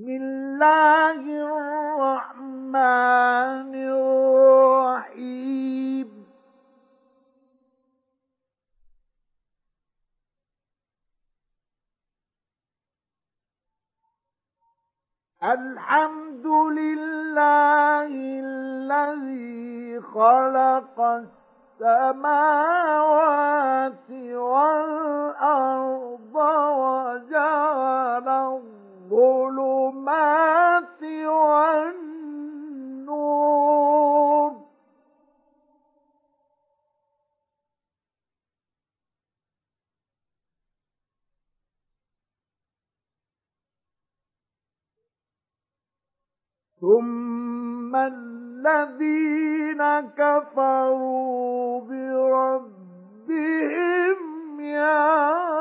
بسم الله الرحمن الرحيم. الحمد لله الذي خلق السماوات والأرض وجعل الظلمات والنور. ثم الذين كفروا بربهم يعذرون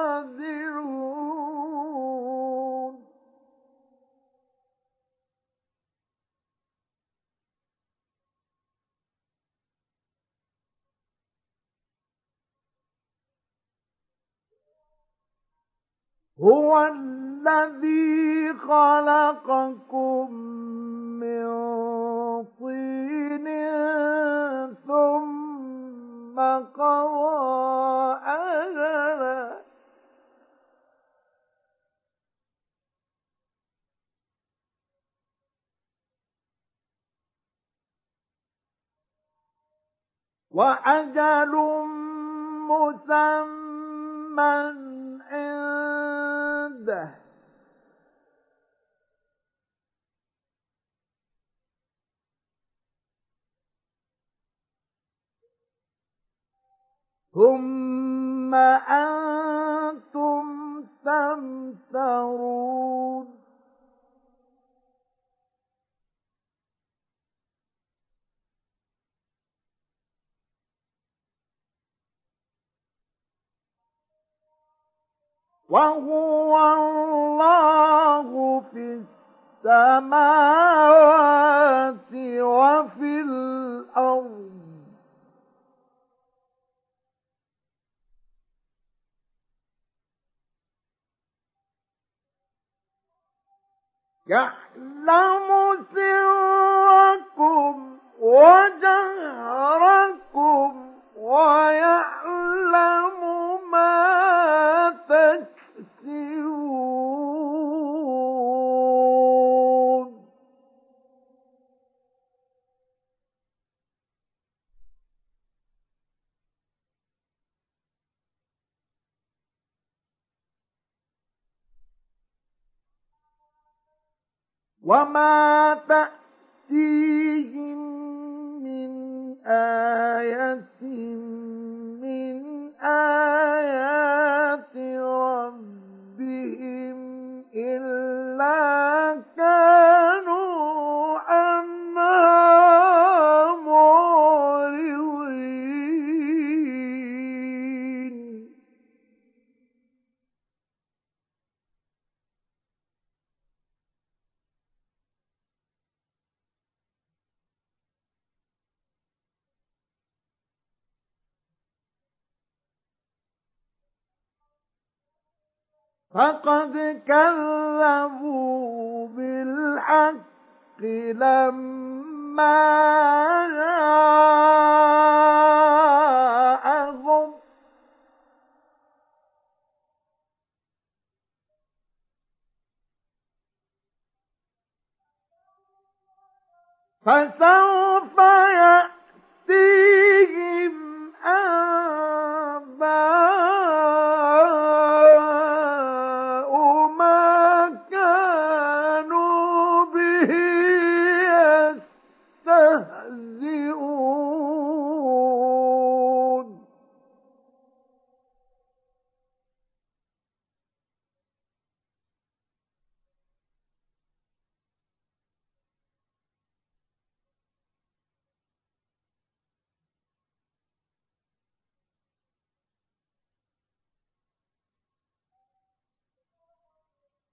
هو الذي خلقكم من طين ثم قضى أجلا. وأجل مسمى عنده ثم أنتم تمترون. وهو الله في السماوات وفي الأرض. يعلم سركم وجهركم ويعلم ما وما تأتيهم من آية من آيات ربهم إلا كانوا فقد كذبوا بالحق لما جاءهم فسوف يأتيهم أنباء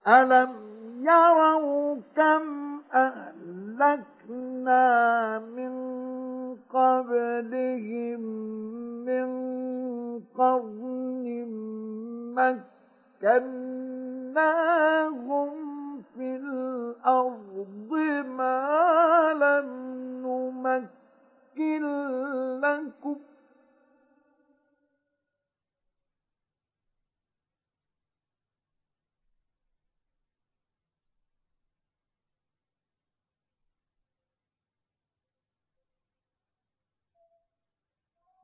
ألم يروا كم أهلكنا من قبلهم من قرن مكناهم في الأرض ما لم نمكن لكم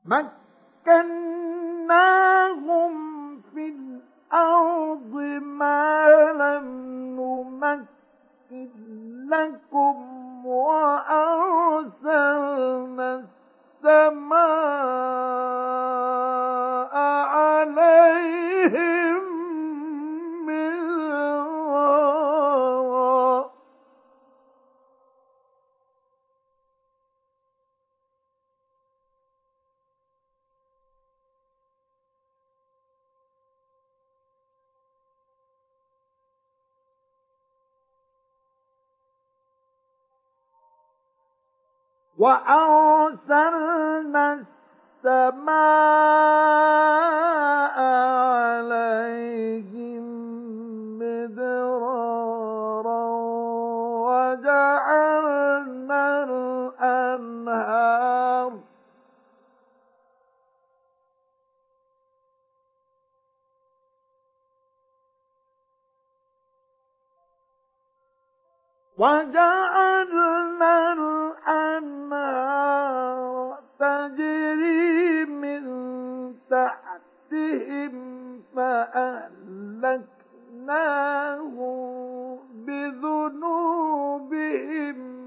مكناهم في الأرض ما لم نمكن لكم وأرسلنا السماء عليهم وأرسلنا السماء عليهم مدرارا وجعلنا الأنهار وجعلنا تجري من تحتهم فأهلكناهم بذنوبهم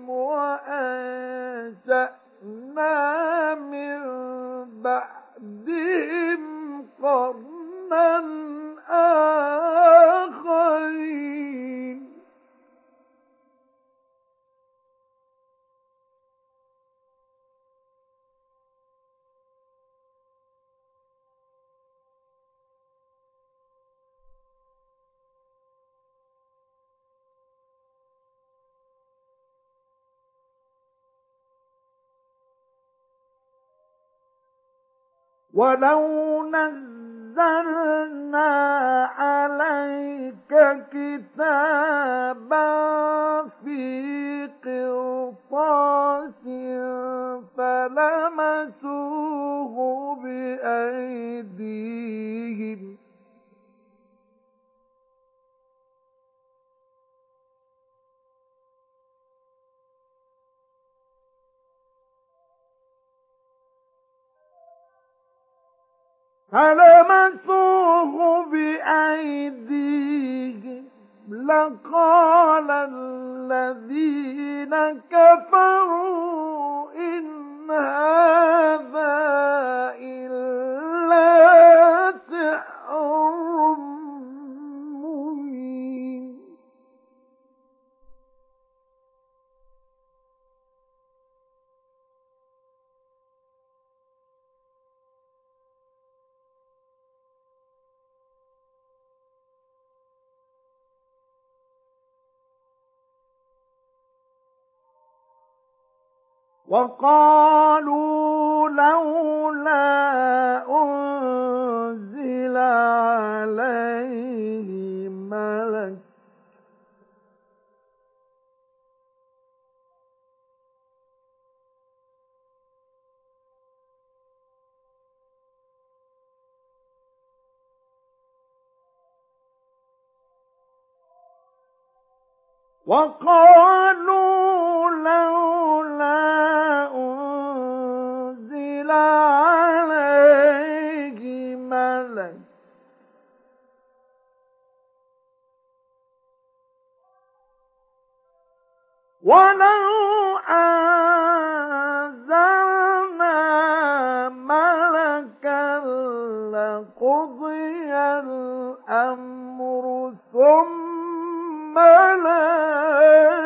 وأنشأنا من بعدهم قرنا آخرين. ولو نزلنا عليك كتابا في قرطاس فلمسوه بأيديهم فلمسوه بأيديهم؟ لقال الذين كفروا إن هذا إلا سحر وقالوا لولا أنزل عليه ملك وقالوا لولا أنزل عليه ملك. ولو أنزلنا ملكا لقضي الأمر ثم لا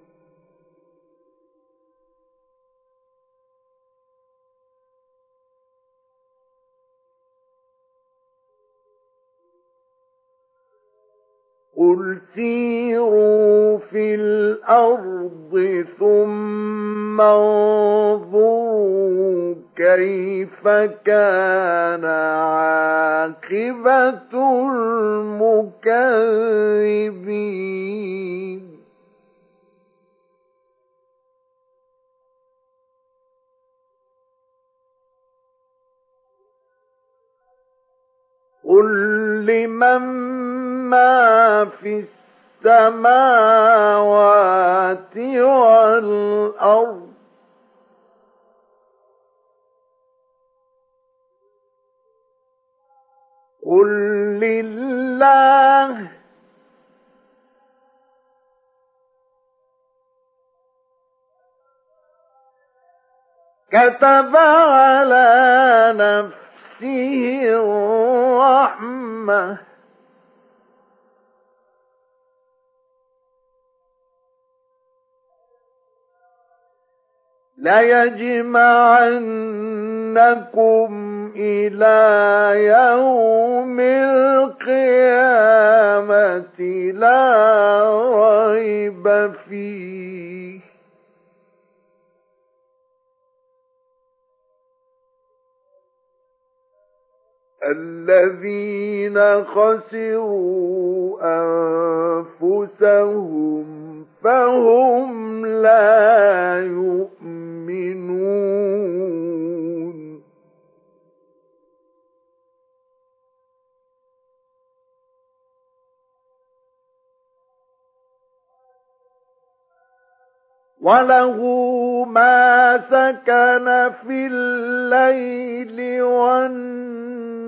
قل سيروا في الأرض ثم انظروا كيف كان عاقبة المكذبين قل لمن ما في السماوات والأرض قل لله كتب على نفسه الرحمة. ليجمعنكم إلى يوم القيامة لا ريب فيه. الذين خسروا أنفسهم فهم لا يؤمنون. وله ما سكن في الليل والنهار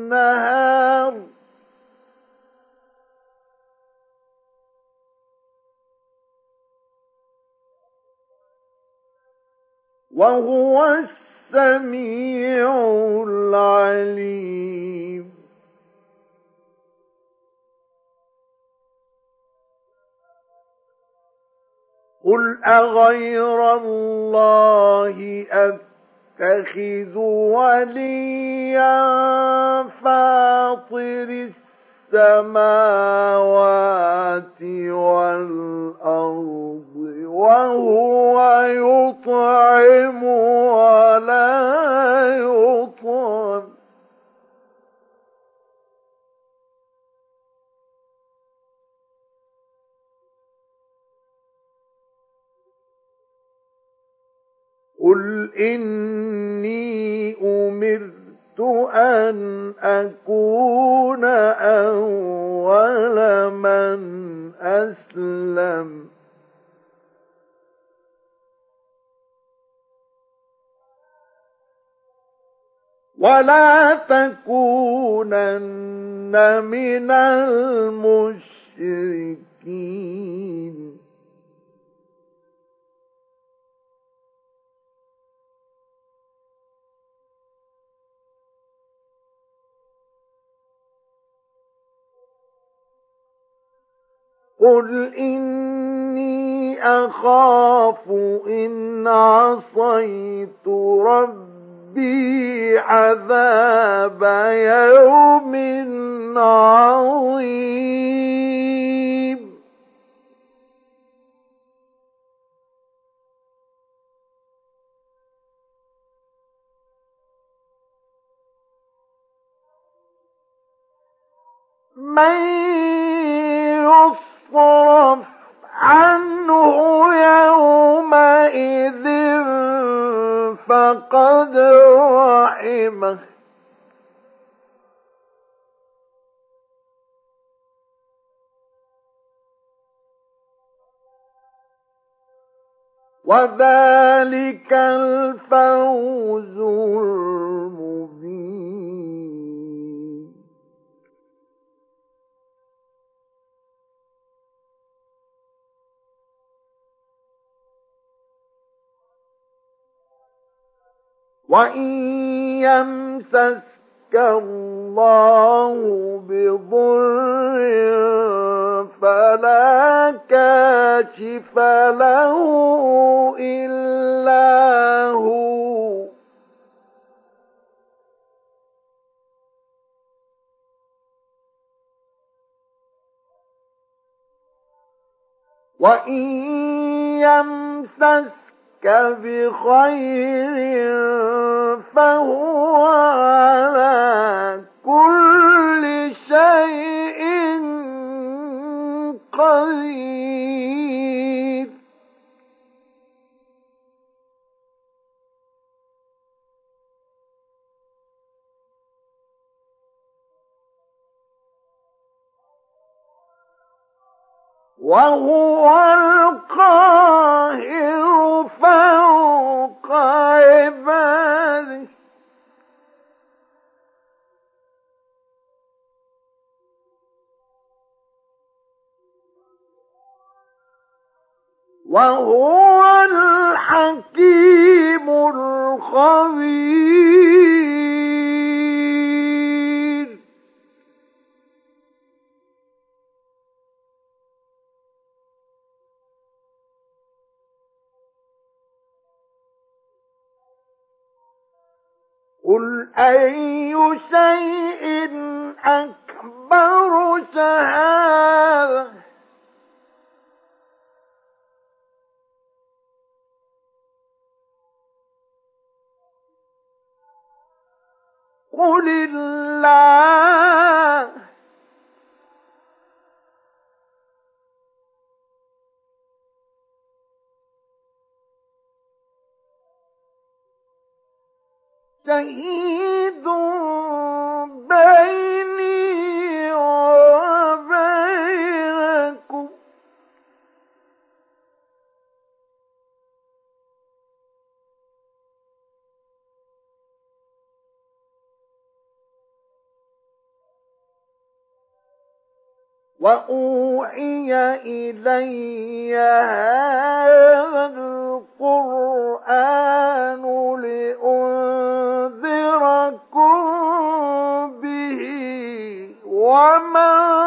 وهو السميع العليم قل أغير الله أتخذ وليا فاطر السماوات والأرض وهو يطعم ولا يطعم قل إني أمرت أن أكون أول من أسلم ولا تكونن من المشركين قل إني أخاف إن عصيت ربي عذاب يوم عظيم. من عنه يومئذ فقد رحمه. وذلك الفوز المبين. وإن يمسسك الله بضر فلا كاشف له إلا هو وإن يمسسك بخير فهو على كل شيء قدير وهو القاهر فوق عباده. وهو الحكيم الخبير. قل أي شيء أكبر شهادة قل الله شهيد بيني وبينكم وأوحي إلي هذا القرآن لأنذركم به ومن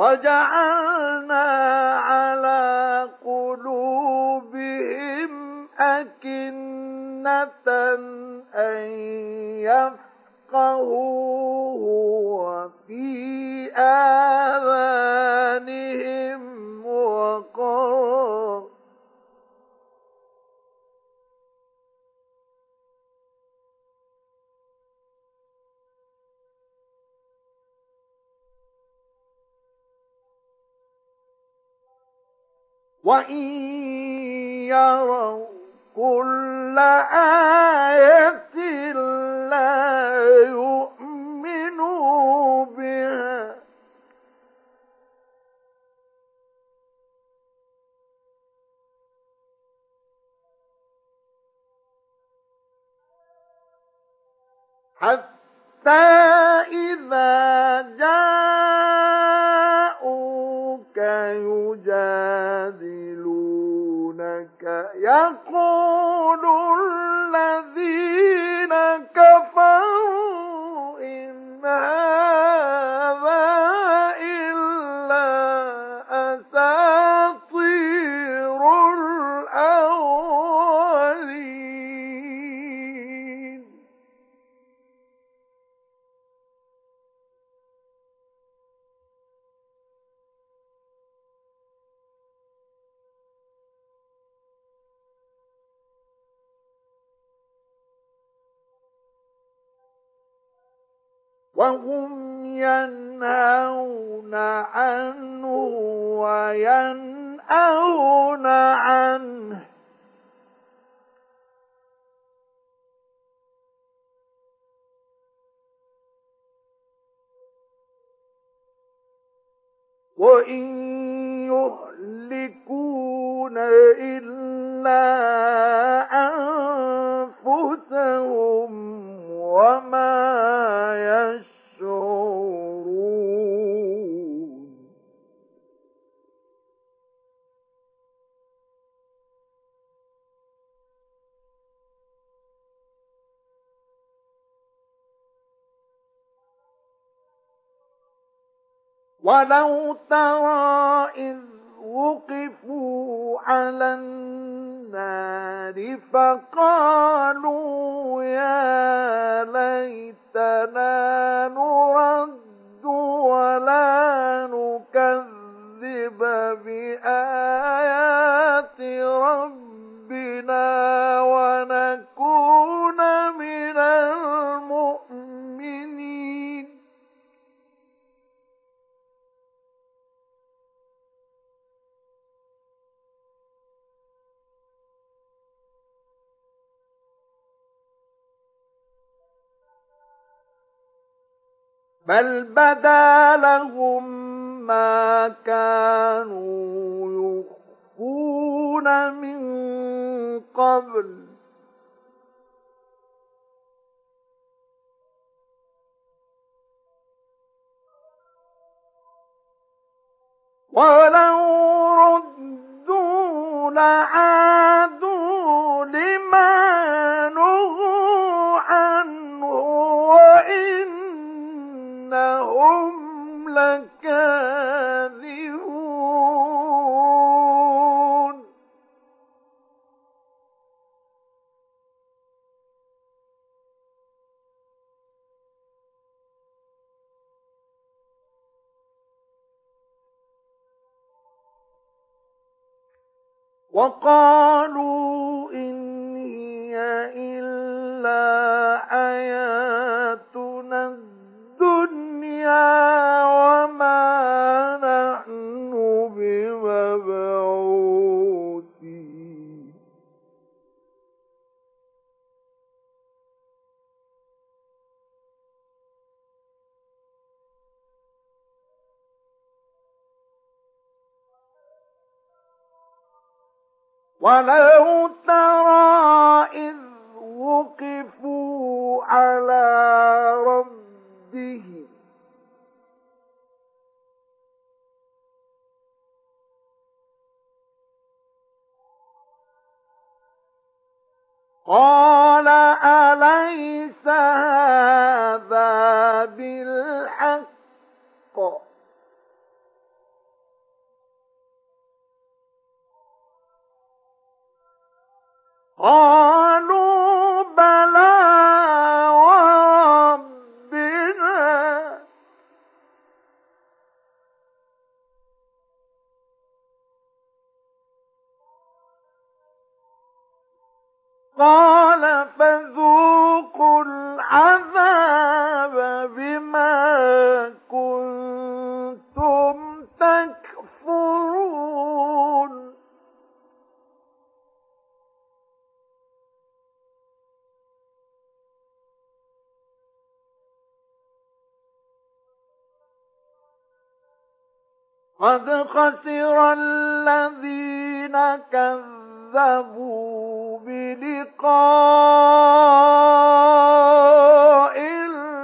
وجعلنا على قلوبهم أكنة أن يفقهوا وإن يروا كل آية لا يؤمنوا بها حتى إذا جاءوك يجادلون يقول الذين كفروا إن هذا وهم ينهون عنه وينأون عنه. وإن يهلكون إلا أنفسهم وما يشعرون. ولو ترى إذ وقفوا على فقالوا يا ليتنا نرد ولا نكذب بآيات ربنا ونكون من المؤمنين بل بدا لهم ما كانوا يخفون من قبل ولو ردوا لعادوا لما نهوا عنه لكاذبون. وقالوا إن هي إلا حياتنا وما نحن ولو ترى إذ وقفوا على ربهم قال أليس هذا بالحق؟ قالوا بلى قال فذوقوا العذاب بما كنتم تكفرون. قد خسر الذين كذبوا بلقاء الله.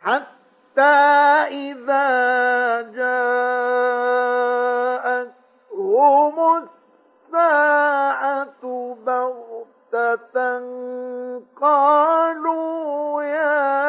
حتى إذا جاءتهم بغتة قالوا يا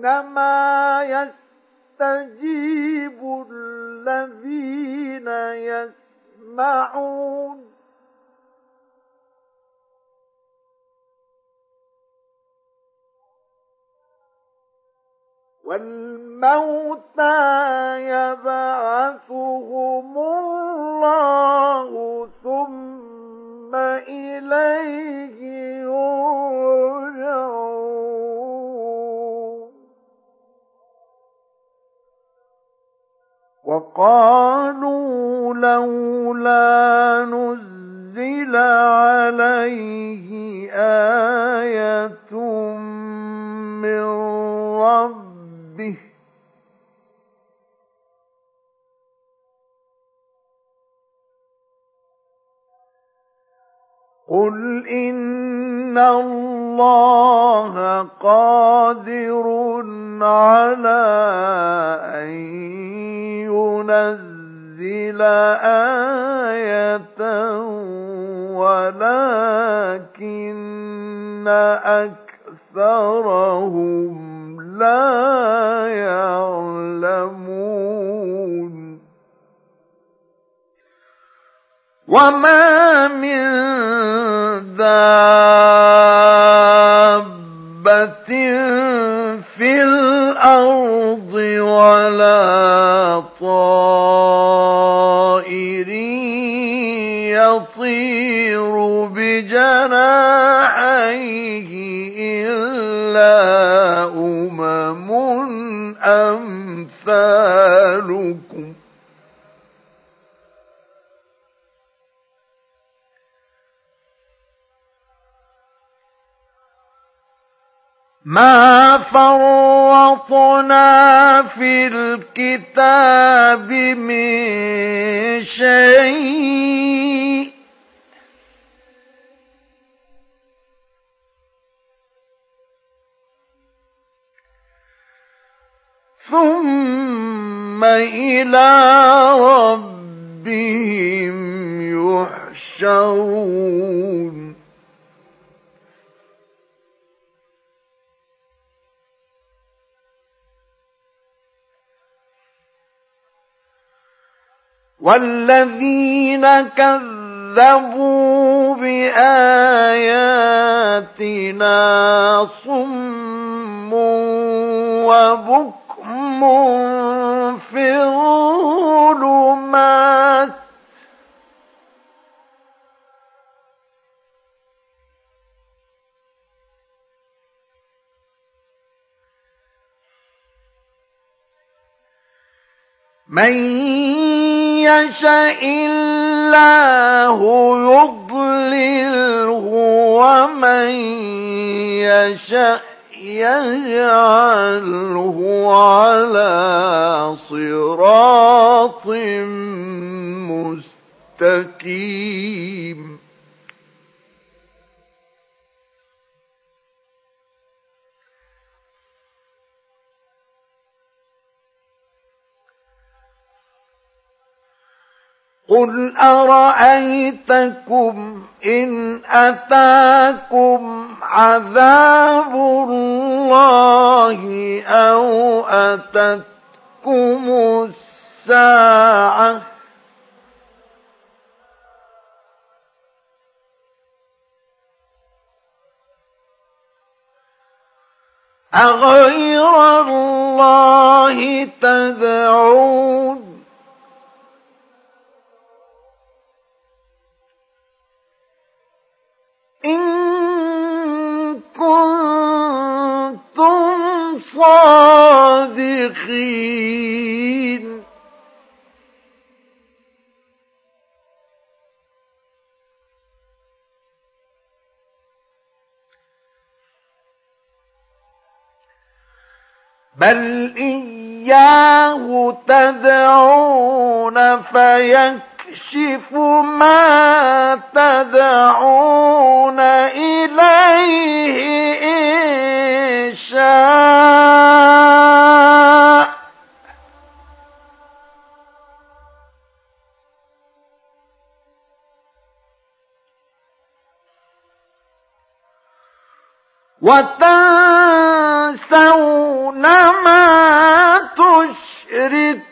إنما يستجيب الذين يسمعون والموتى يبعثهم الله ثم إليه يرجعون. وقالوا لولا نزل عليه آية من رب به. قل إن الله قادر على أن ينزل آية ولكن أكثرهم لا يعلمون. وما من دابة في الأرض ولا طائر يطير بجناحيه أمثالكم. ما فرطنا في الكتاب من شيء ثم إلى ربهم يحشرون والذين كذبوا بآياتنا صم وبكم في الظلمات من يشاء الله يضلله ومن يشاء يجعله على صراط مستقيم. قل أرأيتكم إن أتاكم عذاب الله أو أتتكم الساعة أغير الله تدعون الصادقين بل إياه تدعون فيكشف ما تدعون إليه يشاء. وتنسون ما تشركون.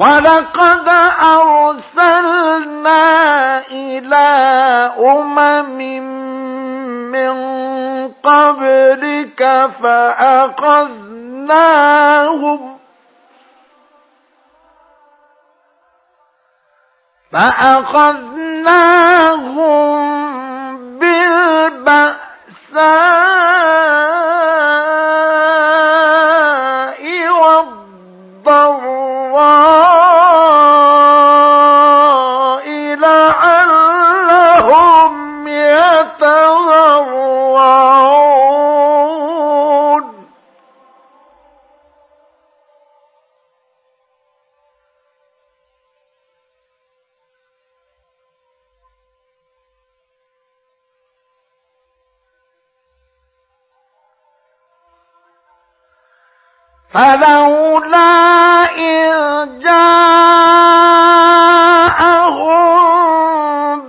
ولقد أرسلنا إلى أمم من قبلك فأخذناهم فأخذناهم بالبأساء والضراء فلولا إذ جاءهم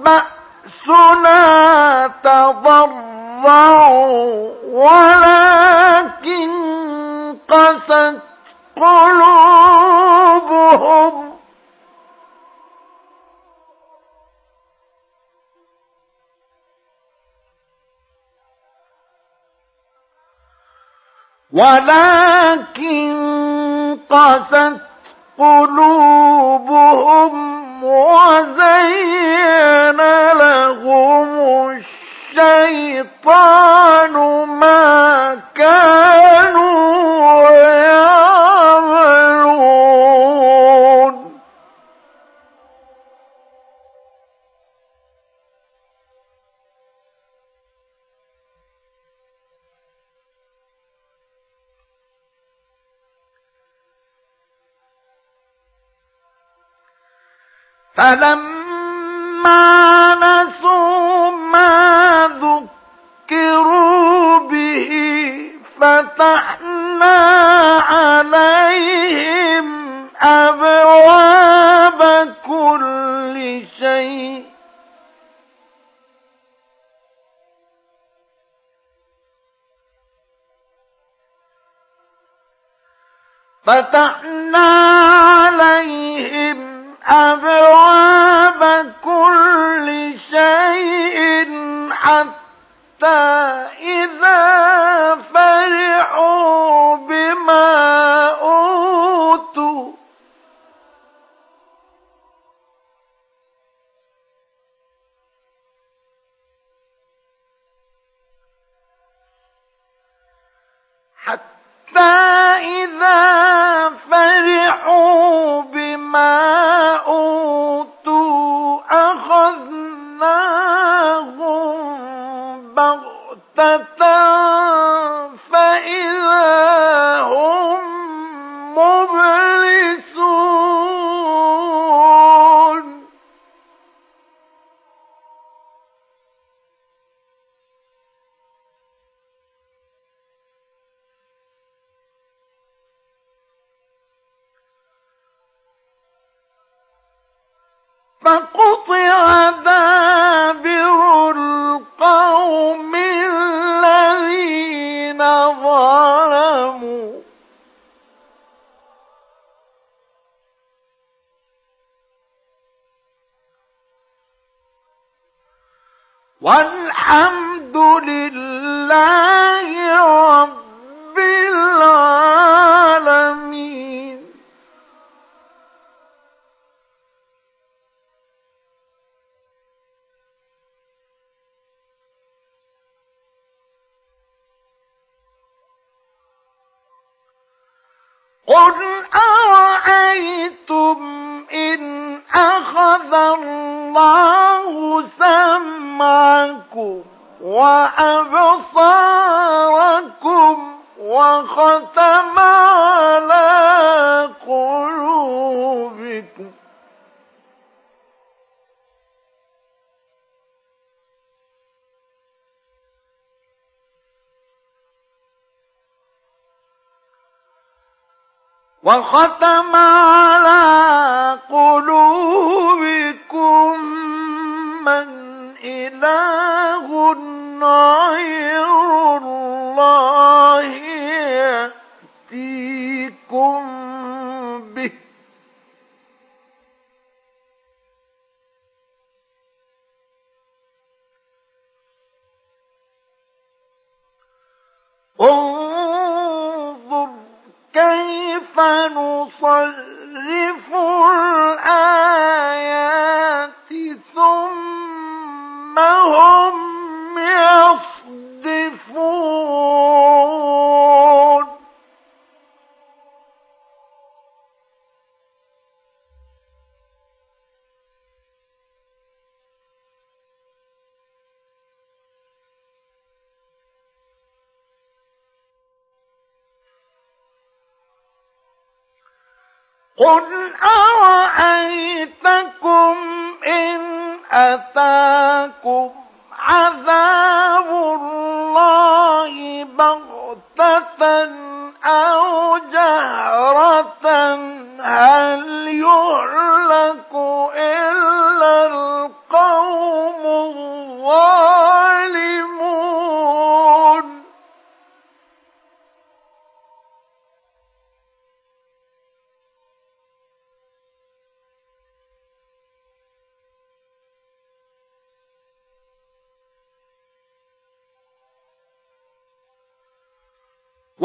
بأسنا تضرعوا ولكن قست قلوبهم. ولا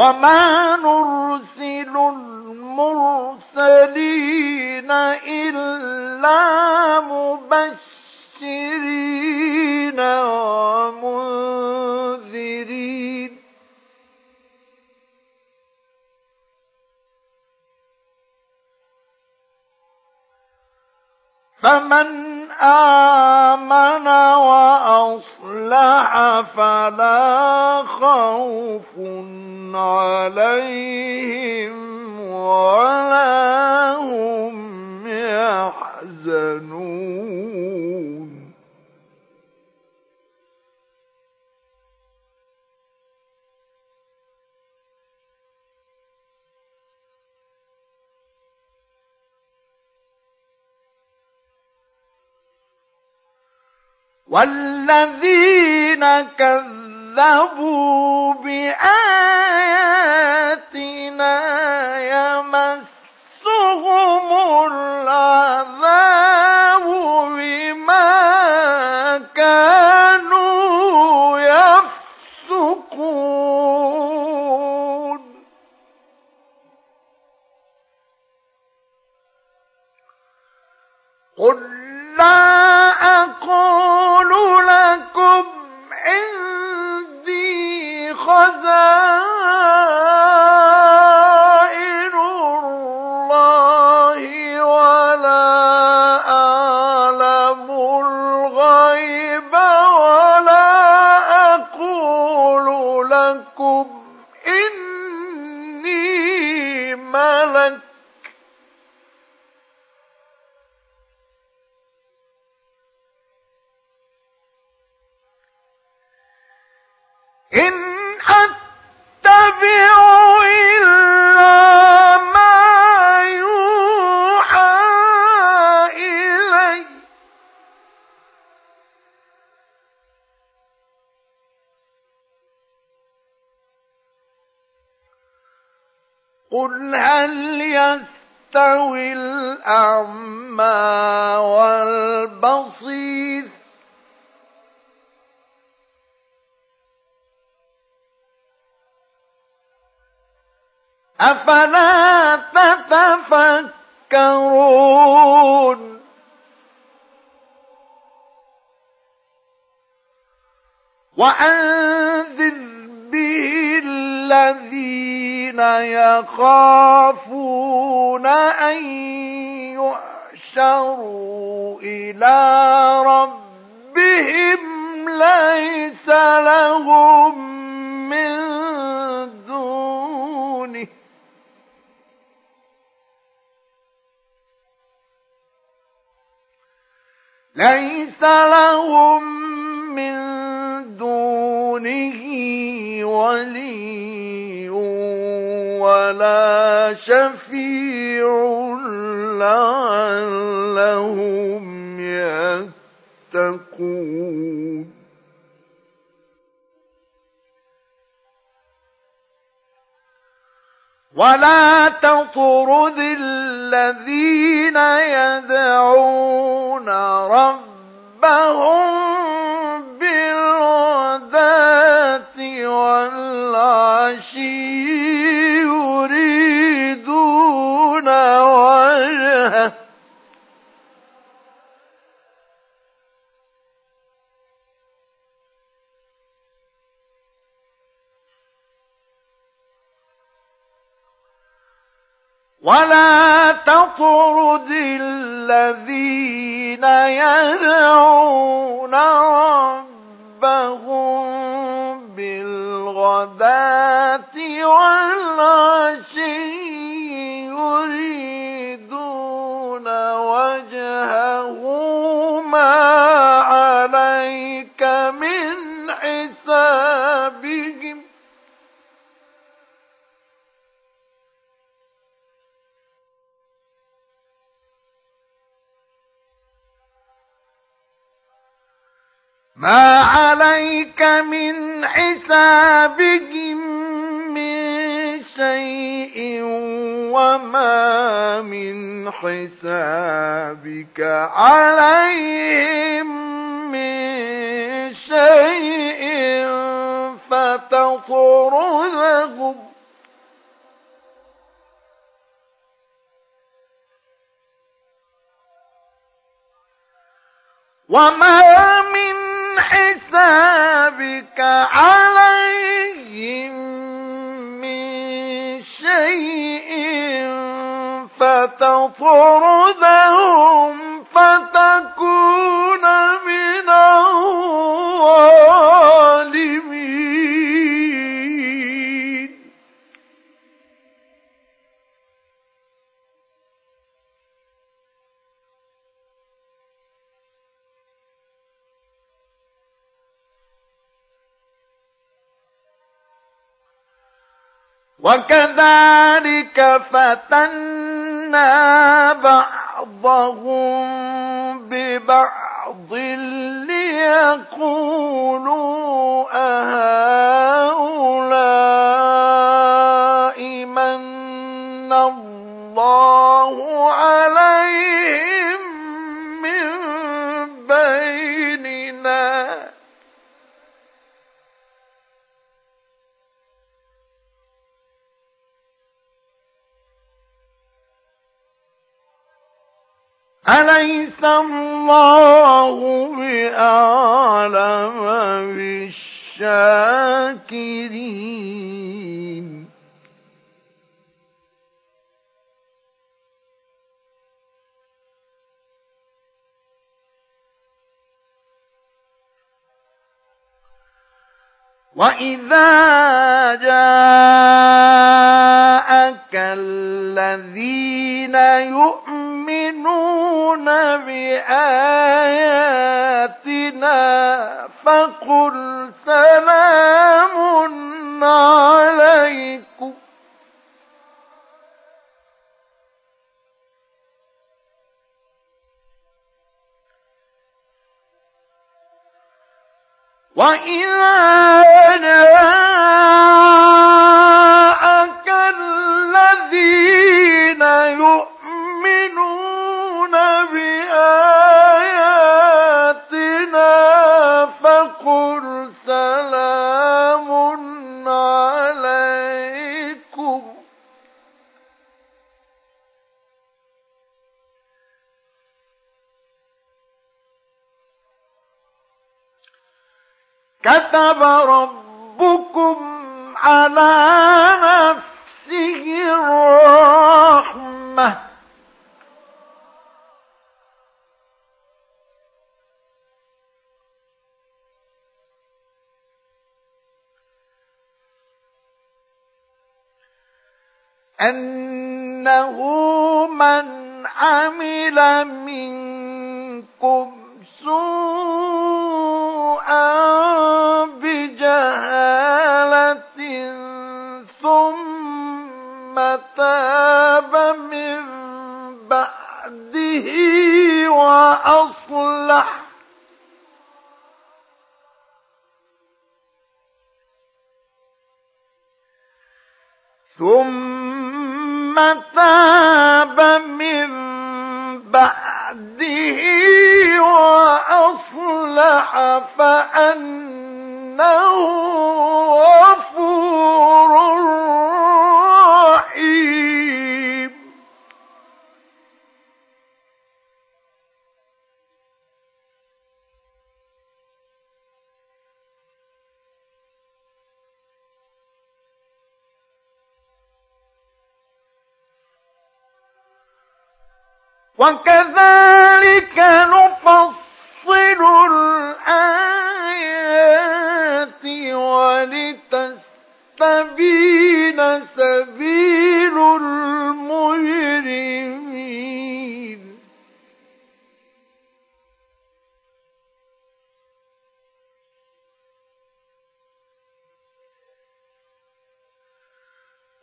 وما نرسل المرسلين إلا مبشرين ومنذرين فمن آمن وأصلح فلا والذين كذبوا يخافون ولا ولا تطرد ما عليك من حسابهم من شيء وما من حسابك عليهم من شيء فتطردهم. وما من حسابك عليهم من شيء فتطردهم وكذلك فتنا بعضهم ببعض ليقولوا أهؤلاء أليس الله بأعلم بالشاكرين؟ وإذا جاءك الذين يؤمنون بآياتنا فقل سلام عليكم وإذا كتب ربكم على نفسه الرحمة. أنه من عمل منكم سوءا وأصلح ثم تاب من بعده وأصلح فأنه غفور وكذلك نفصل الآيات ولتستبين سبيل المجرمين.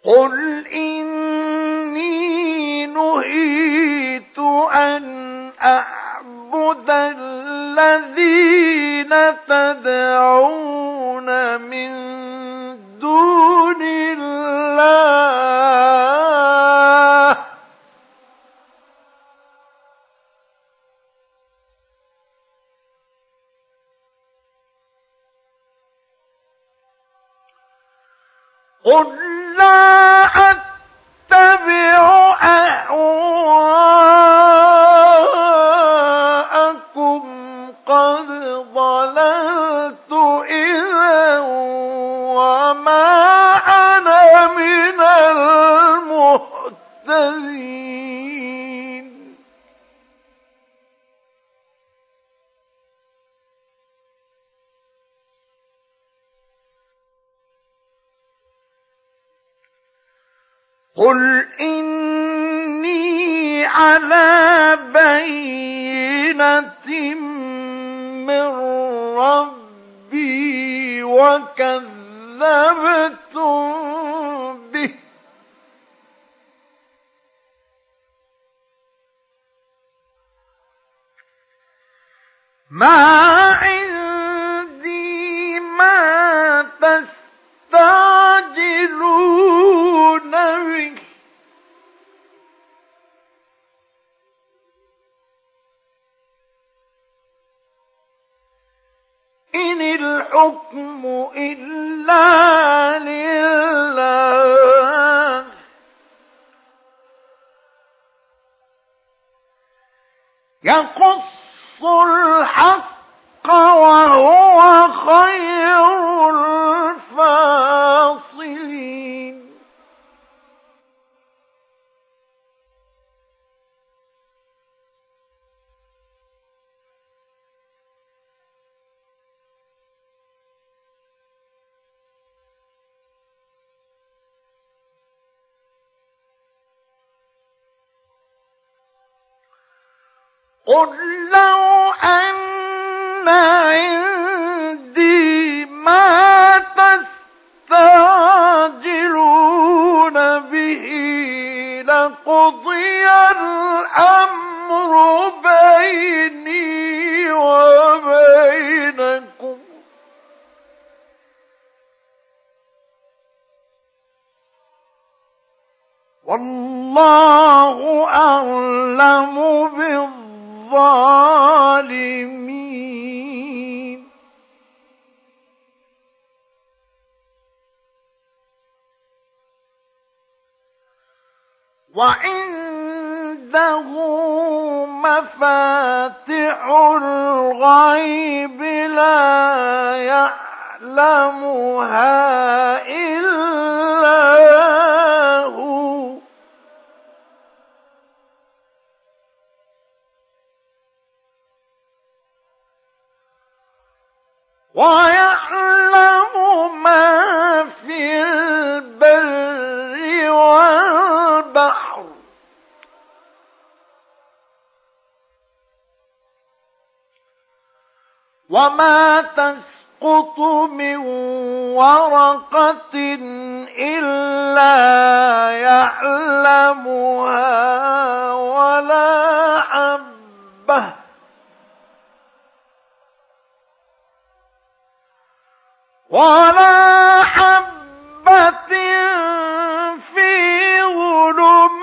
قل إني نهيت أن أعبد الذين تدعون من دون الله. قل لا أتبع أهواءكم وكذبتم به. ما قل لو أن عندي ما تستعجلون به لقضي الأمر بيني وبينكم والله أعلم بالظالمين وعنده مفاتح الغيب لا يعلمها إلا ويعلم ما في البر والبحر. وما تسقط من ورقة إلا يعلمها ولا حبة. ولا حبة في ظلمات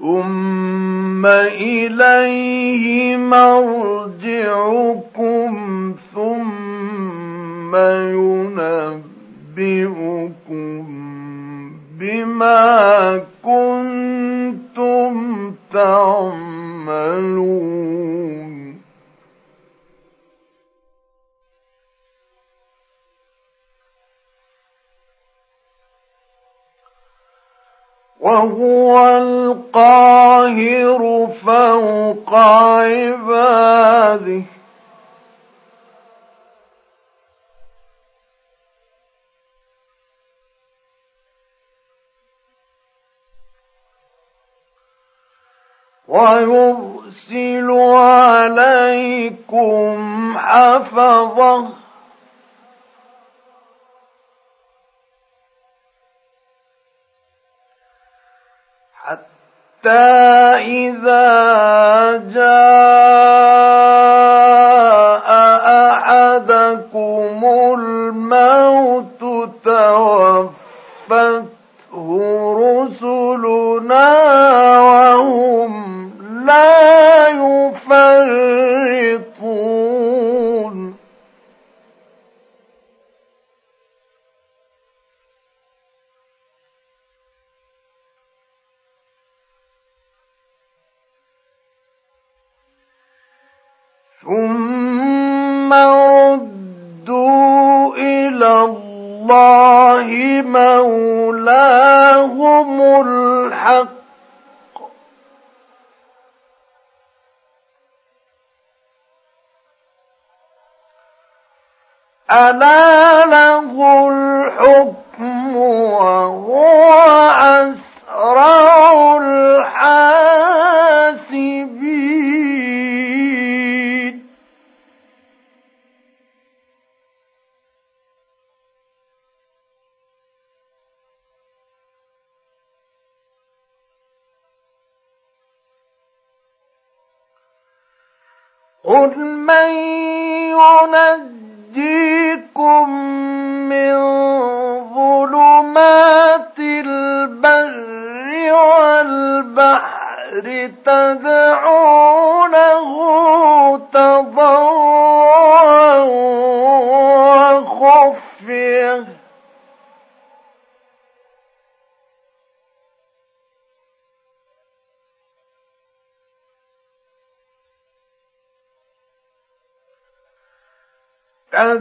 ثم إليه مرجعكم ثم ينبئكم بما كنتم تعملون. وهو القاهر فوق عباده. ويرسل عليكم حفظه إذا جاء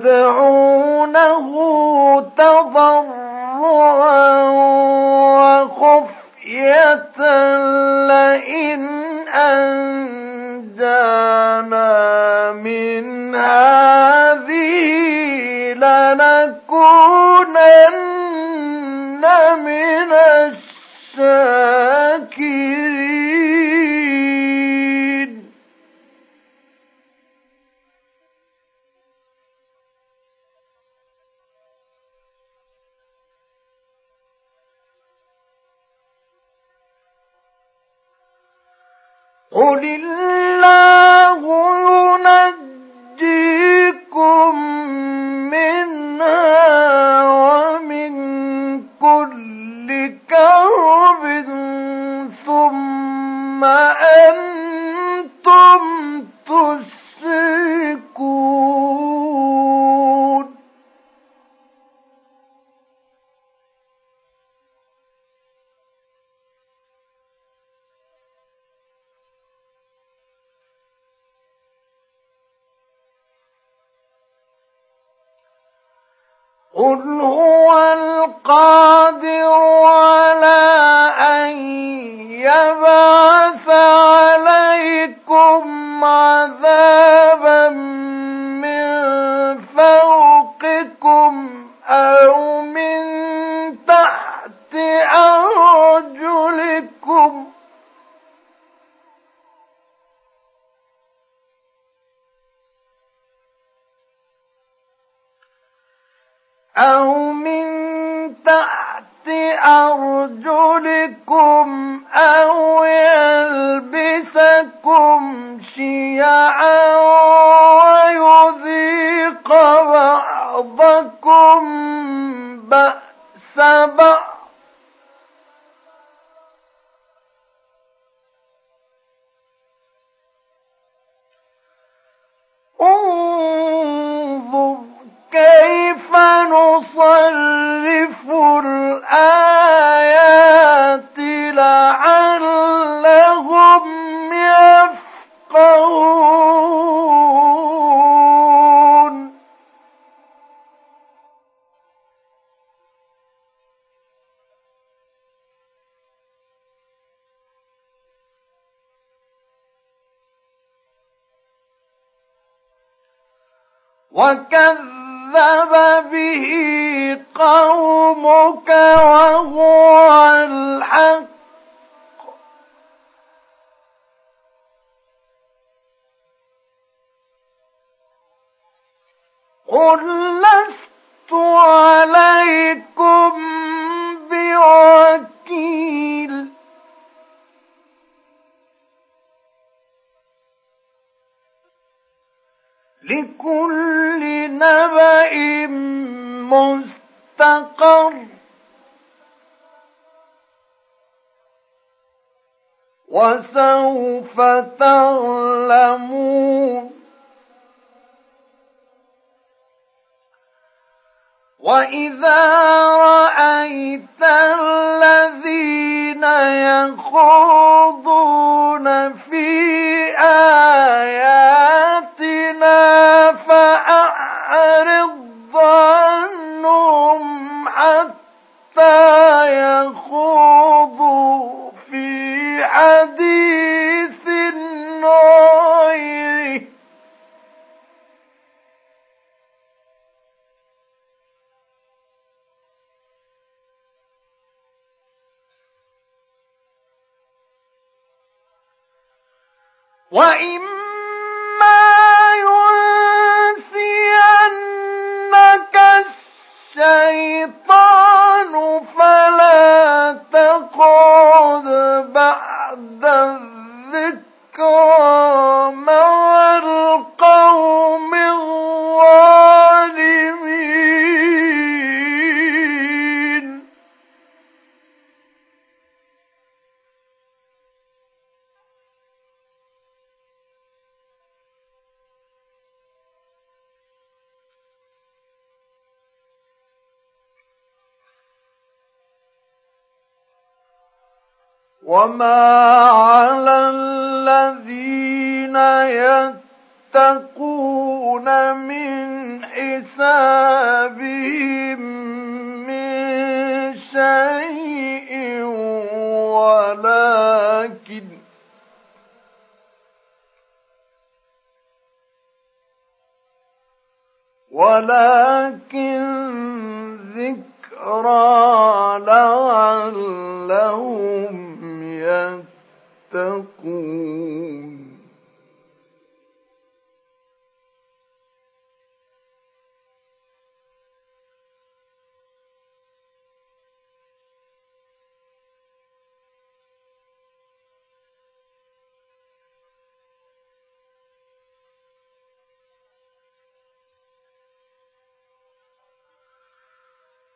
تدعونه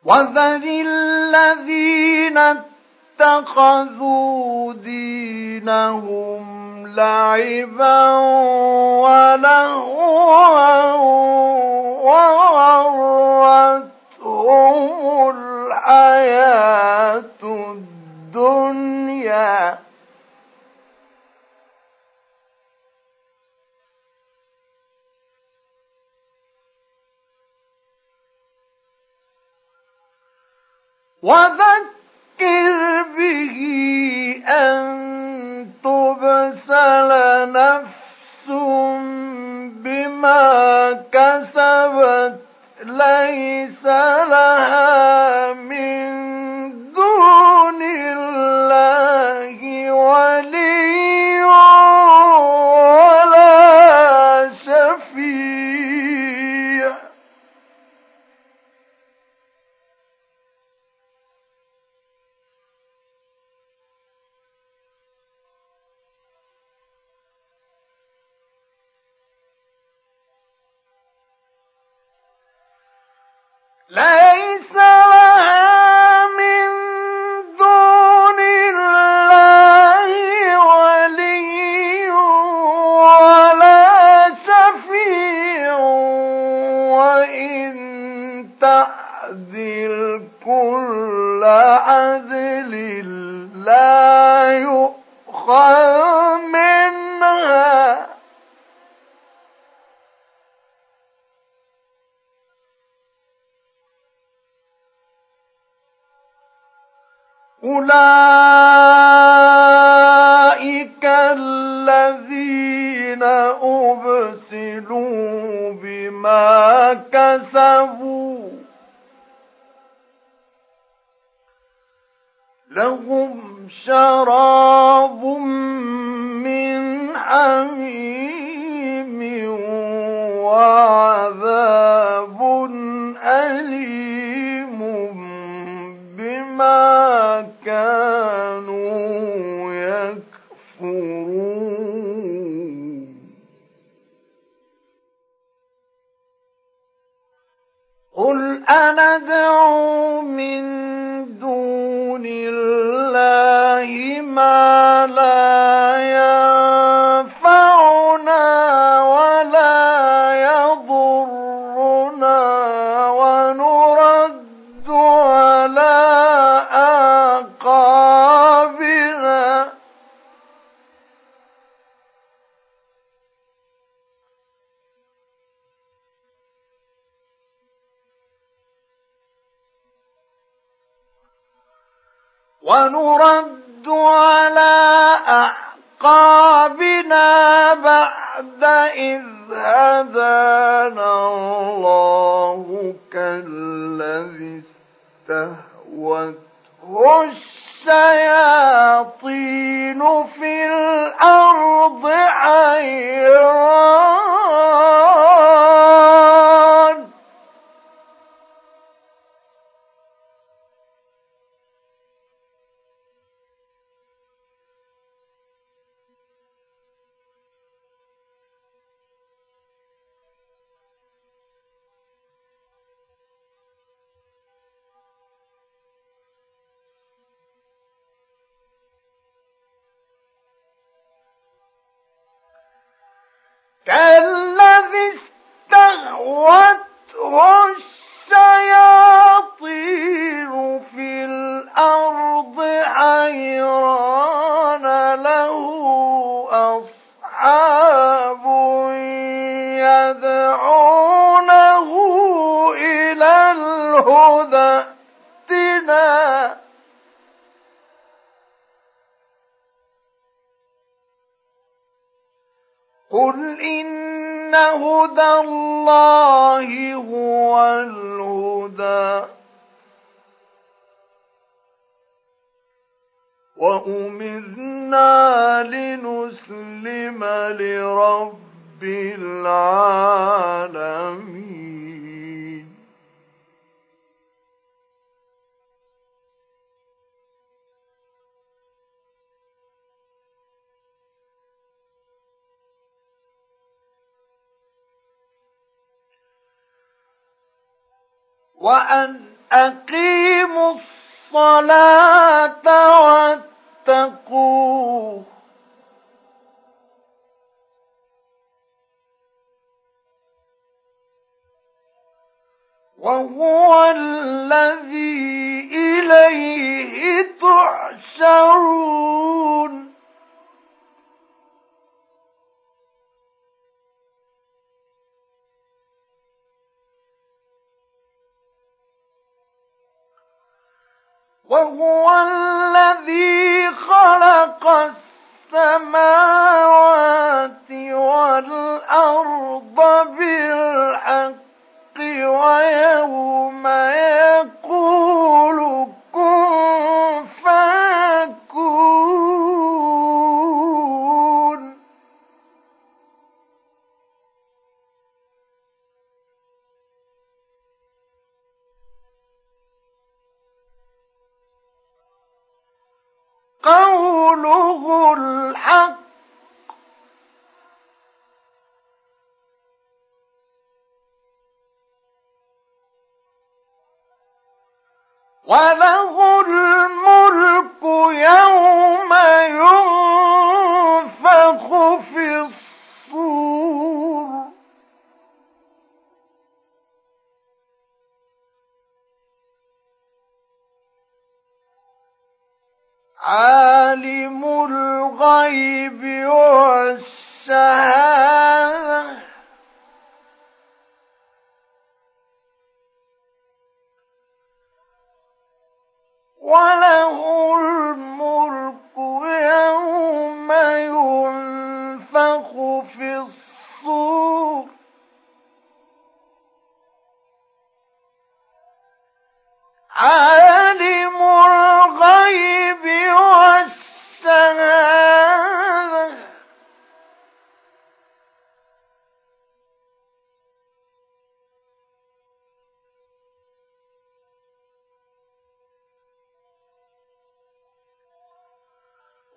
وذر لا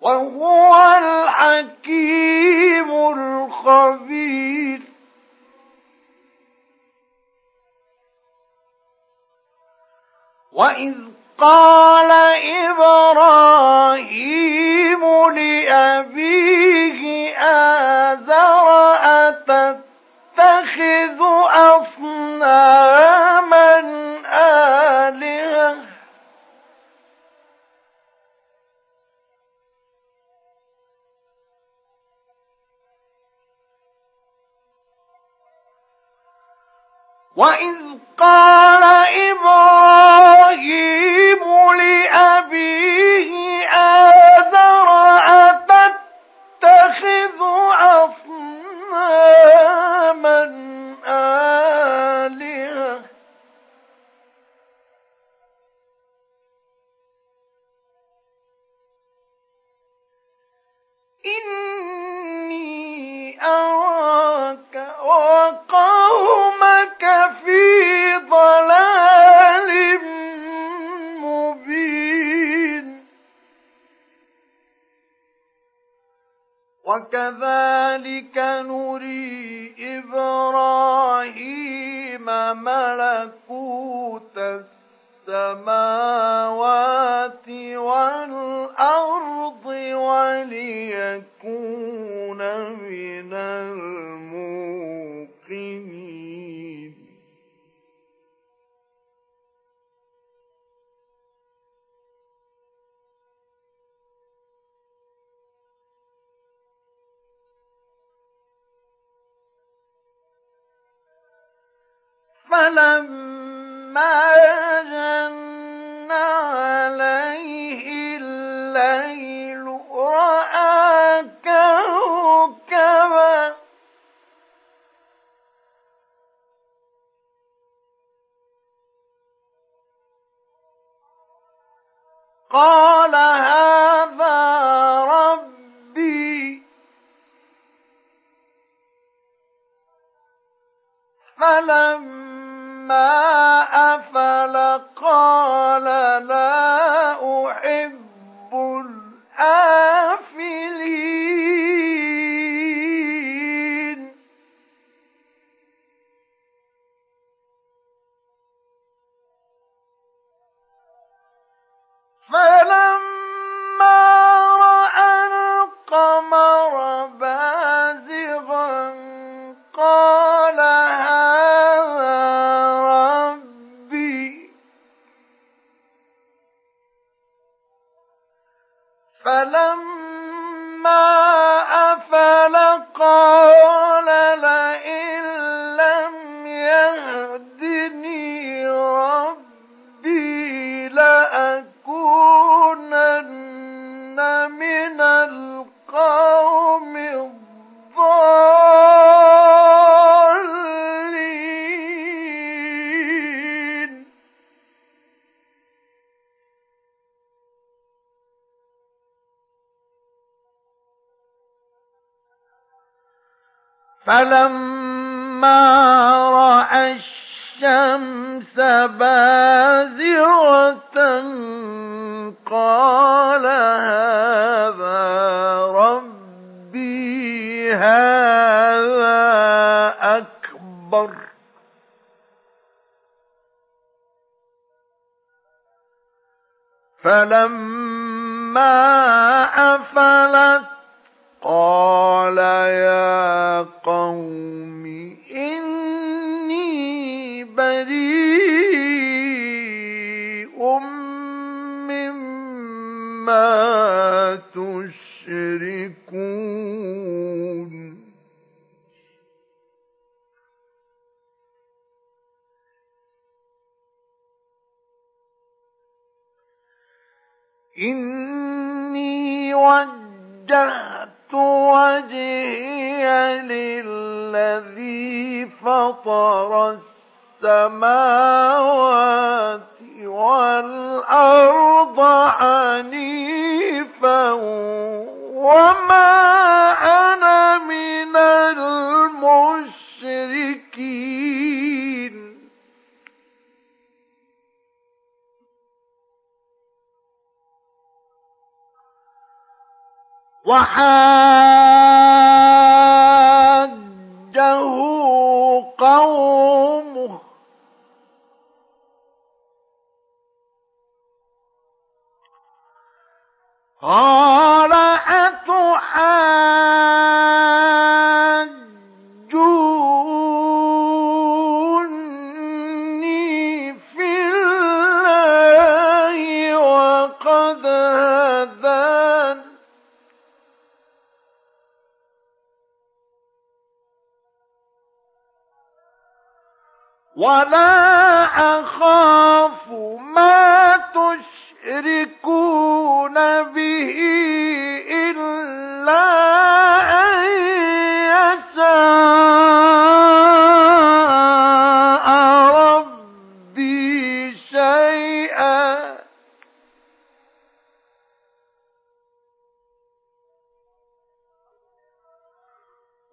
وهو الحكيم الخبير. وإذ قال إبراهيم لأبيه آه وإذ قال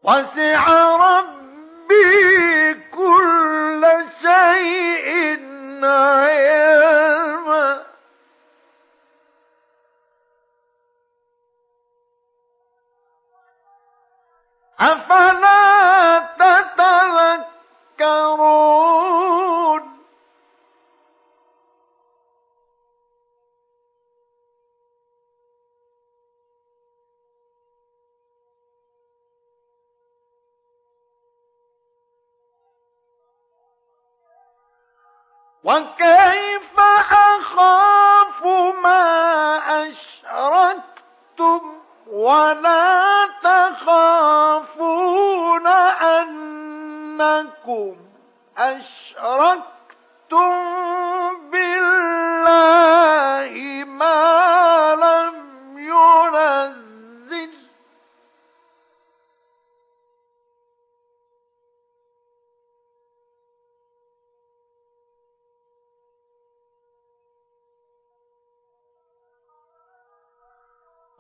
وسع وكيف أخاف ما أشركتم ولا تخافون أنكم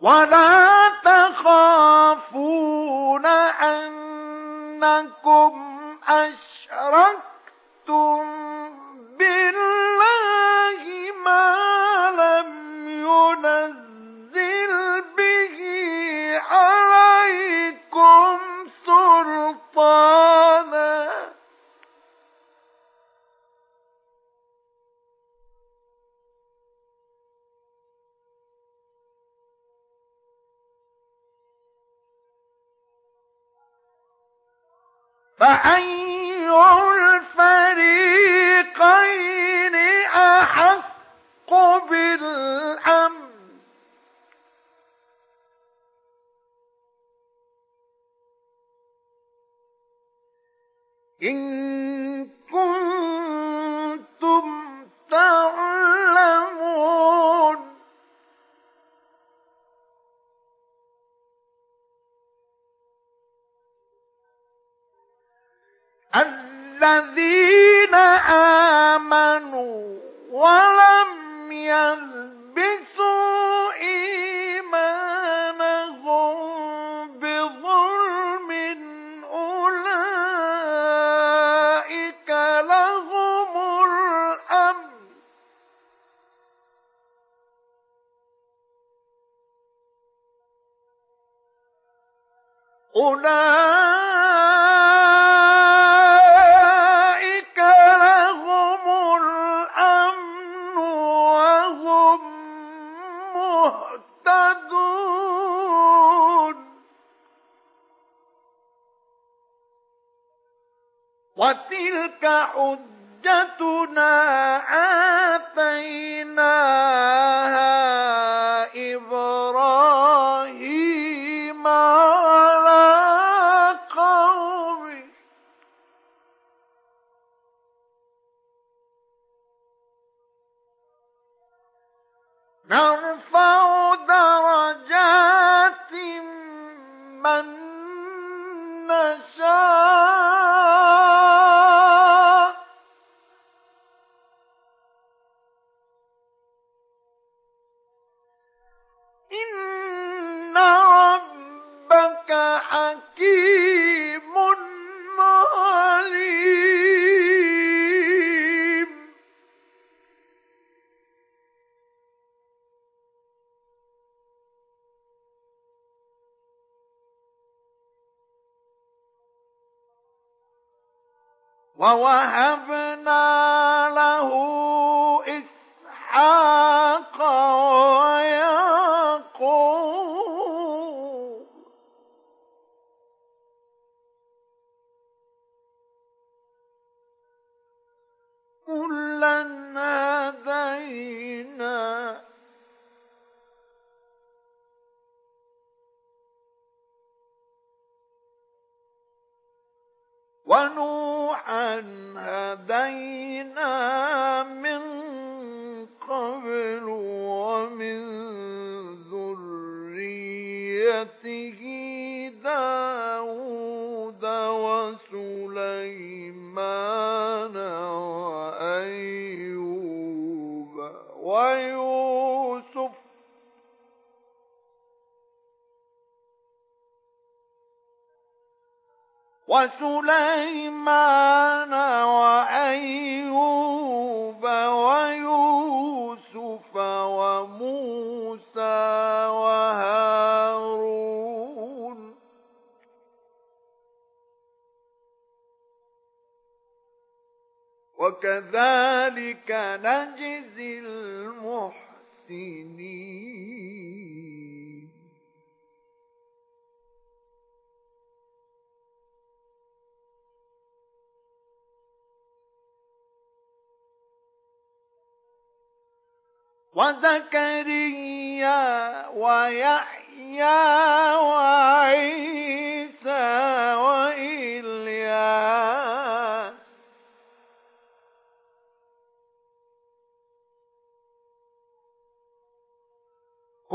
ولا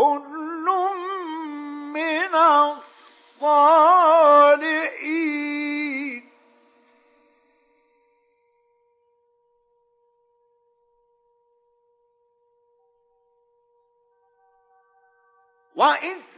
كل من الصالحين. وإسماعيل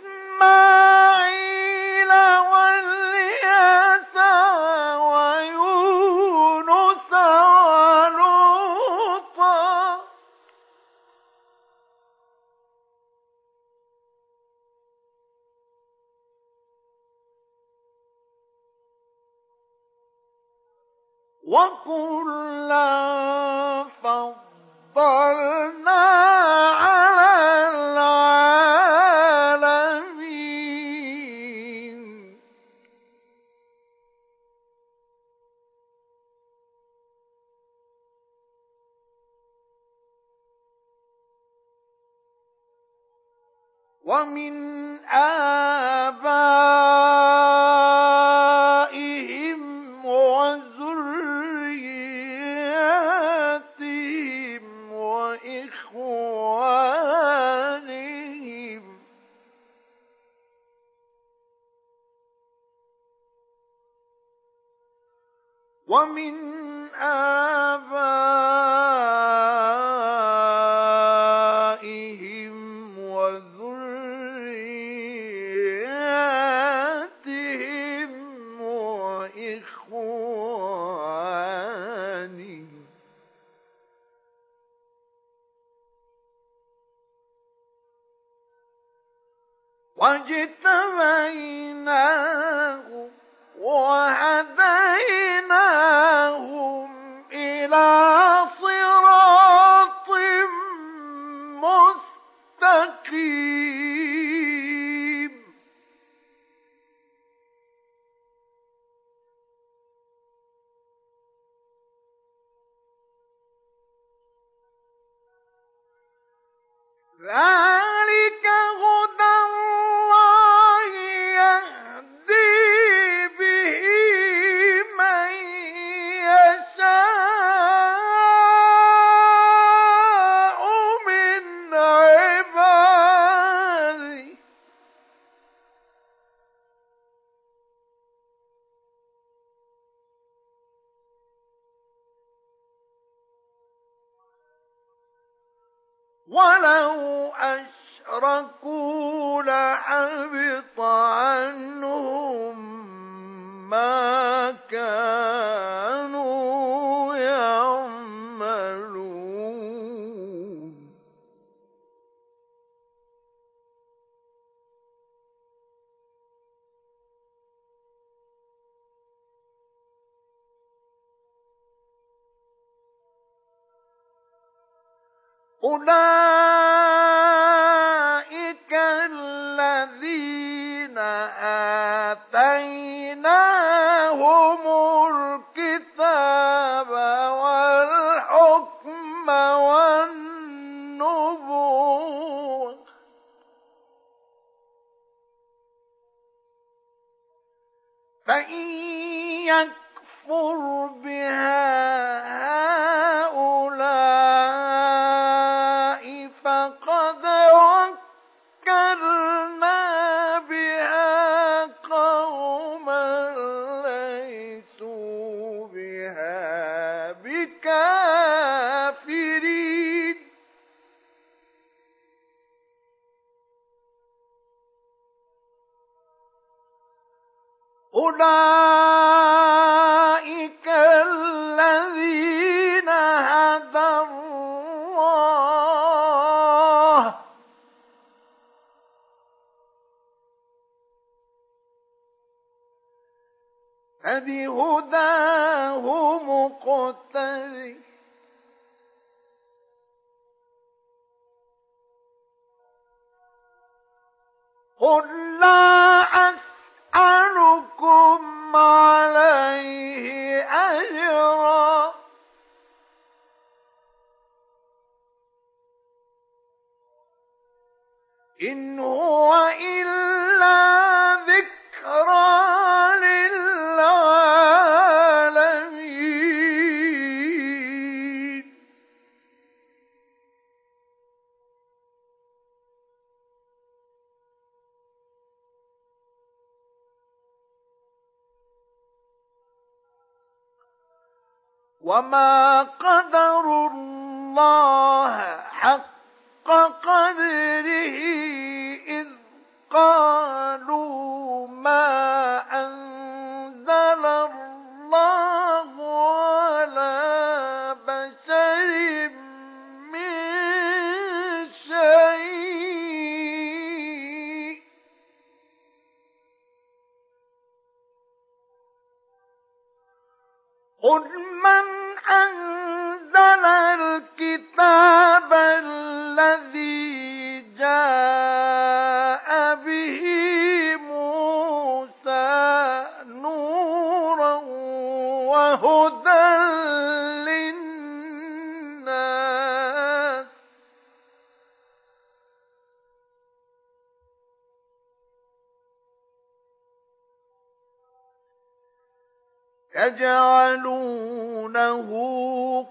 تجعلونه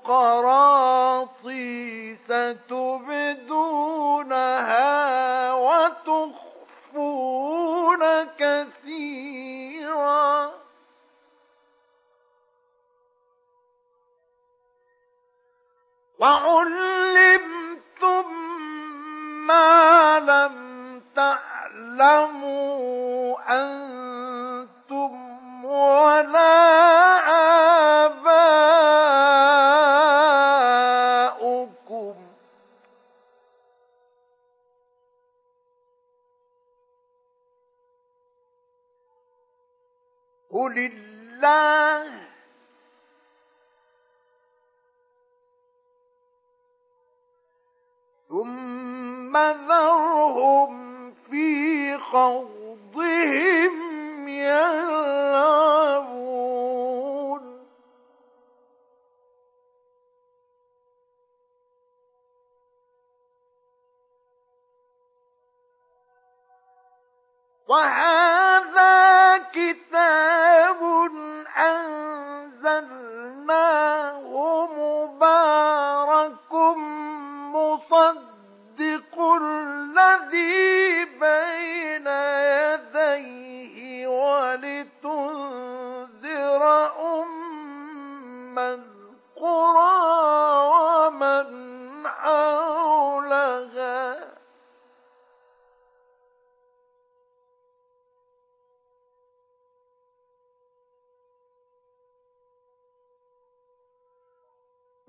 قراطيس تبدونها وتخفون كثيرا. وعلمتم ما لم تعلموا أن ولا آباؤكم. قل الله. ثم ذرهم في خوضهم يلعبون. وهذا كتاب أنزلناه مبارك مصدق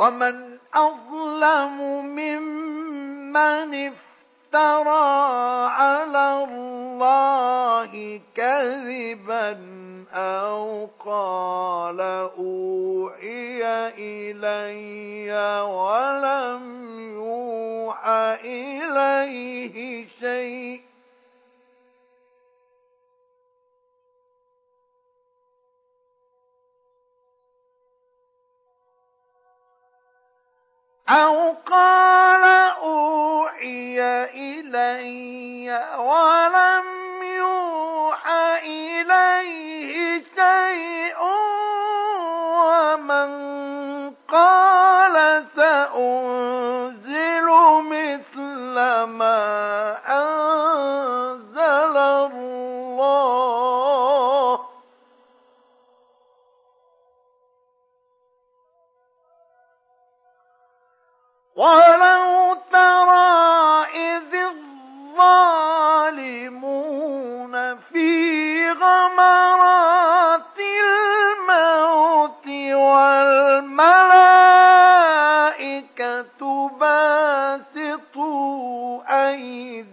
ومن أظلم ممن افترى على الله كذبا أو قال أوحي إلي ولم يوحى إليه شيء أو قال أوحي إلي ولم يوحى إليه شيء ومن قال سأنزل مثل ما ولو ترى إذ الظالمون في غمرات الموت والملائكة باسطوا أيديهم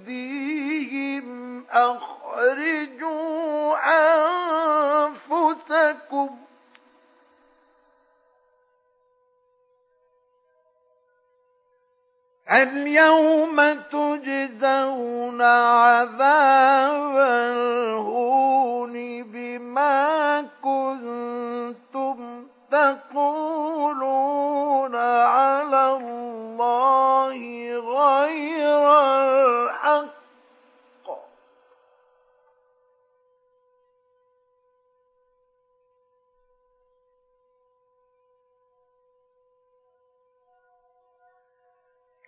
اليوم تجزون عذاب الهون بما كنتم تقولون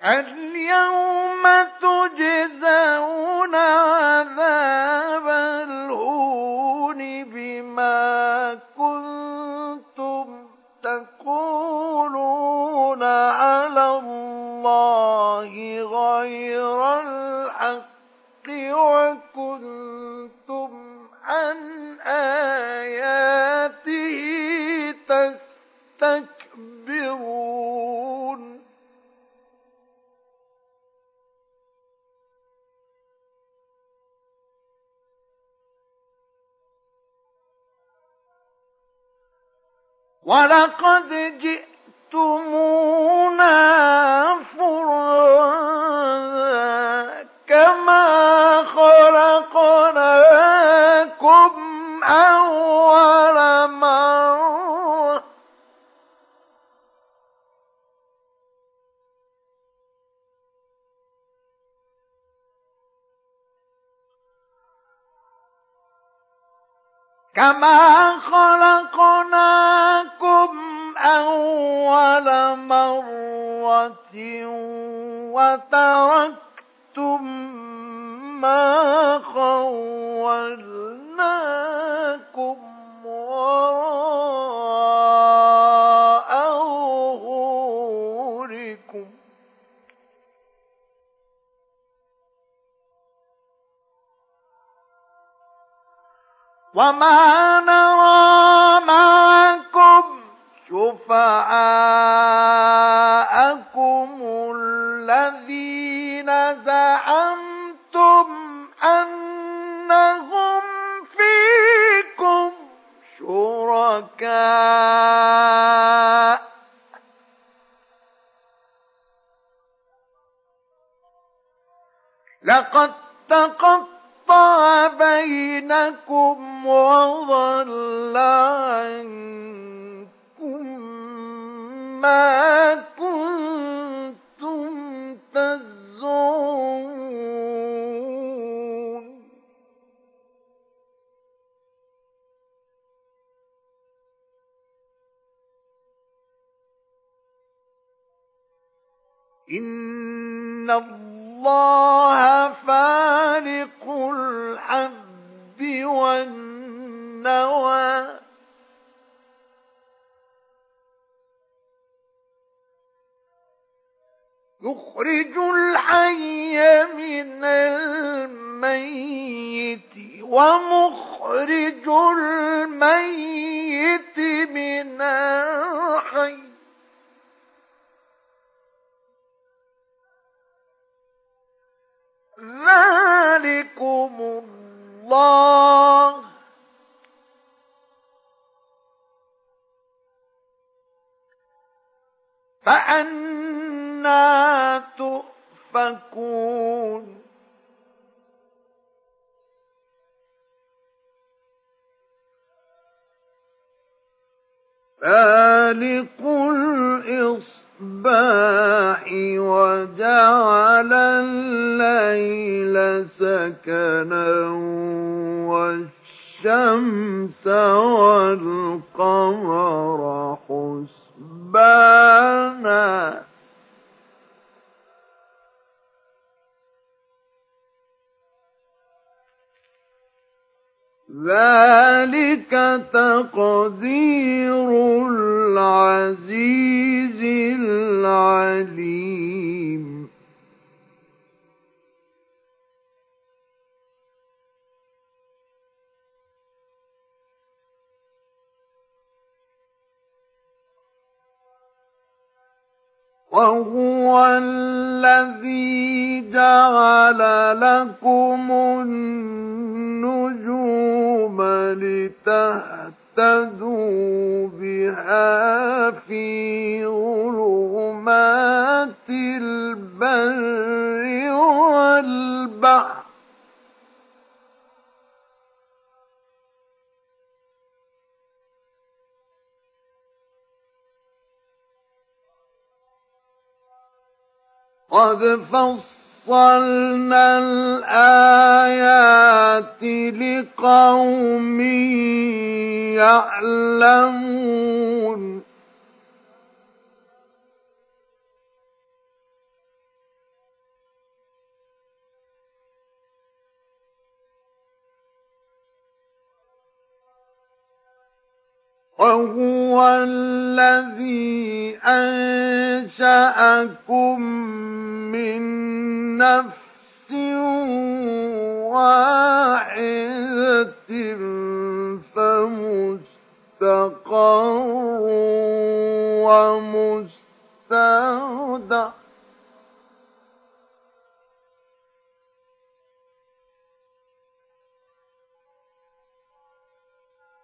اليوم تجزون عذاب الهون بما كنتم تقولون على الله غير الحق وكنتم عن آياته ولقد جئتمونا فرادا كما كما خلقناكم أول مرة وتركتم ما خولناكم وراء وما قد فصلنا الآيات لقوم يعلمون. وهو الذي أنشأكم من نفس واحدة فمستقر ومستودع.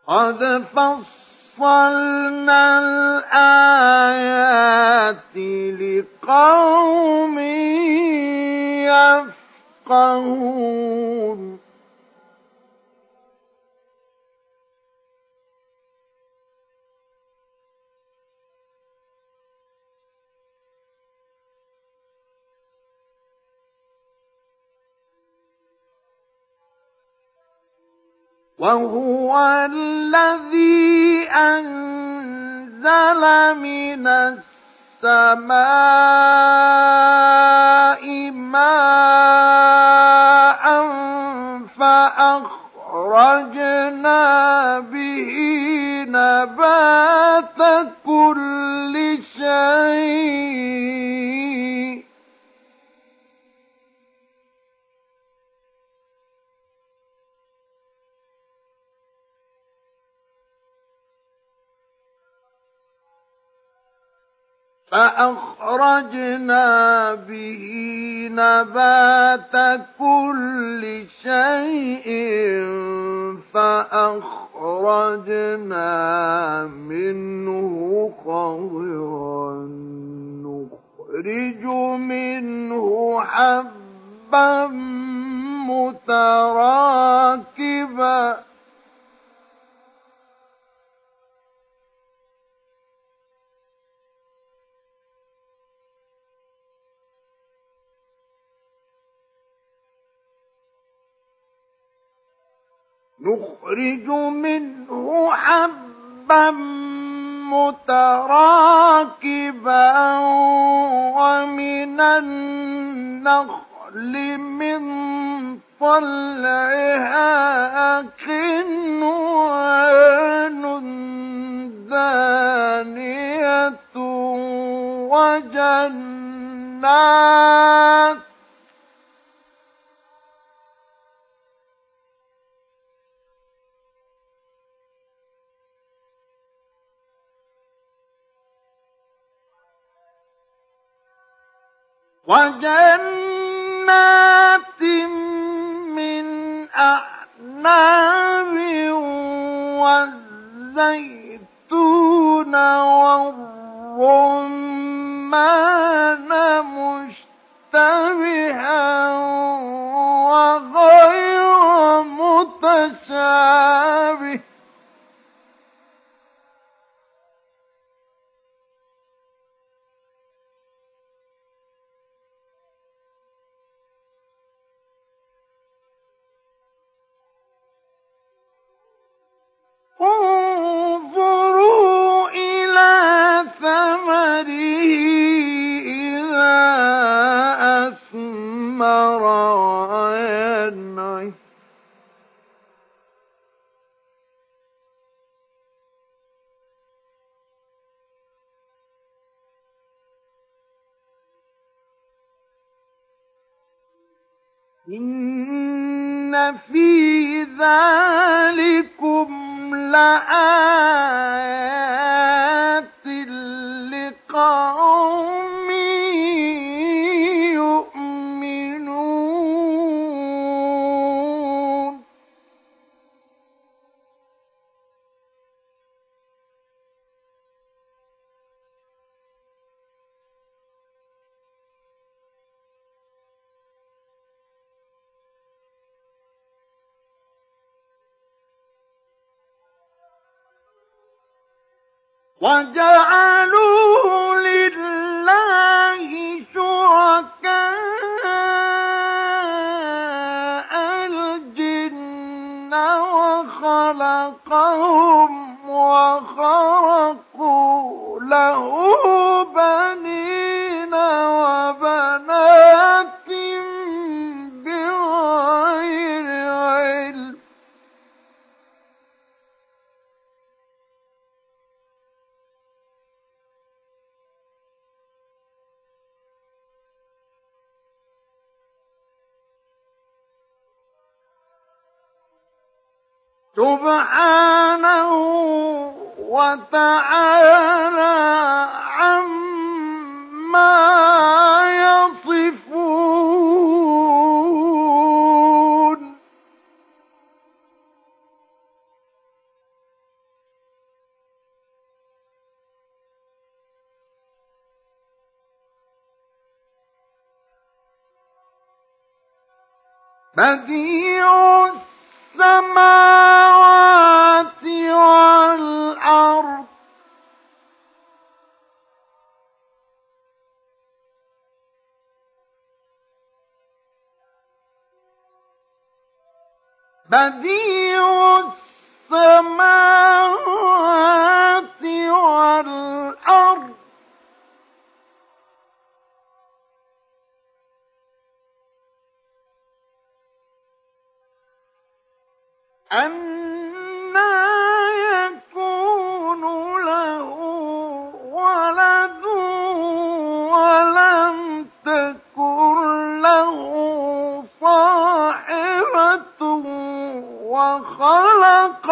قد فصل فصلنا الآيات لقوم يفقهون وهو الذي أنزل من السماء ماء فأخرجنا به نبات كل شيء. فأخرجنا به نبات كل شيء فأخرجنا منه خضرا نخرج منه حبا متراكبا نخرج منه حبا متراكبا ومن النخل من طلعها قنوان دانية وجنات وجنات من أعناب والزيتون والرمان مشتبها وغير متشابه انظروا إلى إذا أثمر إن في ذلكم لآيات لقوم وجعلوا لله شركاء الجن وخلقهم وخرقوا له سبحانه وتعالى عما يصفون. بديع السماوات والأرض. بديع السماوات والأرض. أَنَّىٰ يَكُونُ لَهُ وَلَدٌ وَلَمْ تَكُن لَّهُ صَاحِبَةٌ وَخَلَقَ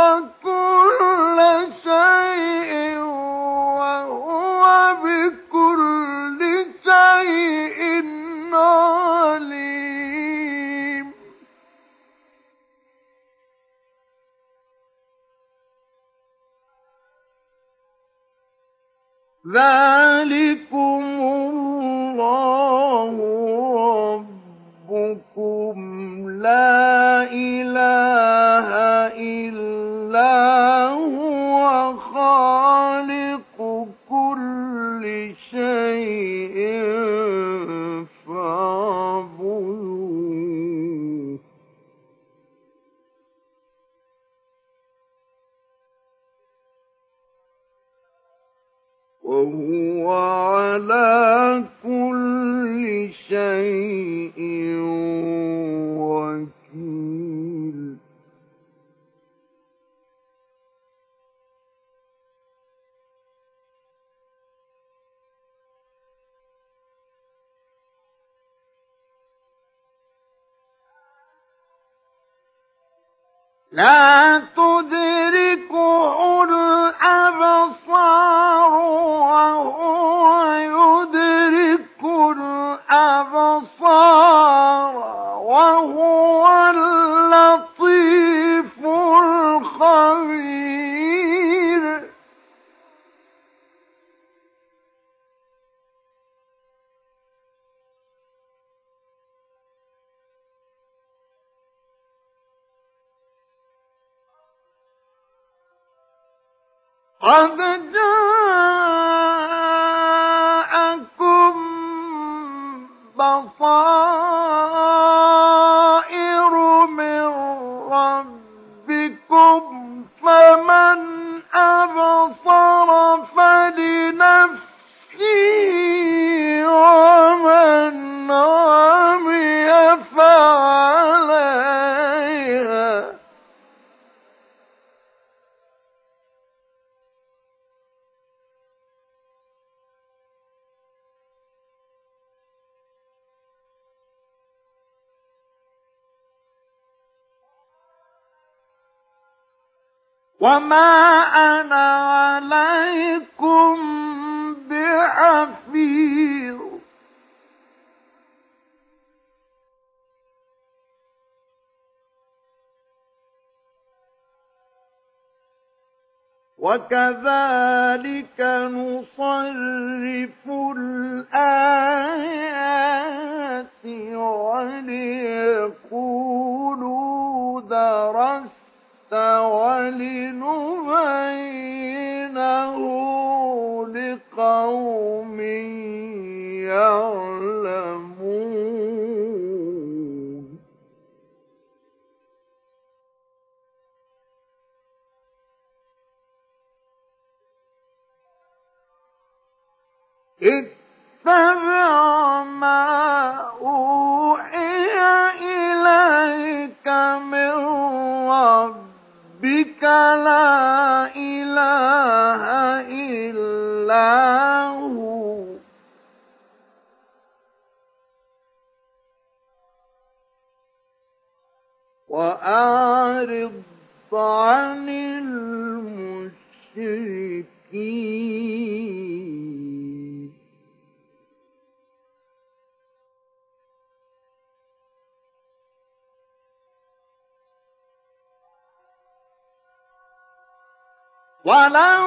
شيء وكذلك ولو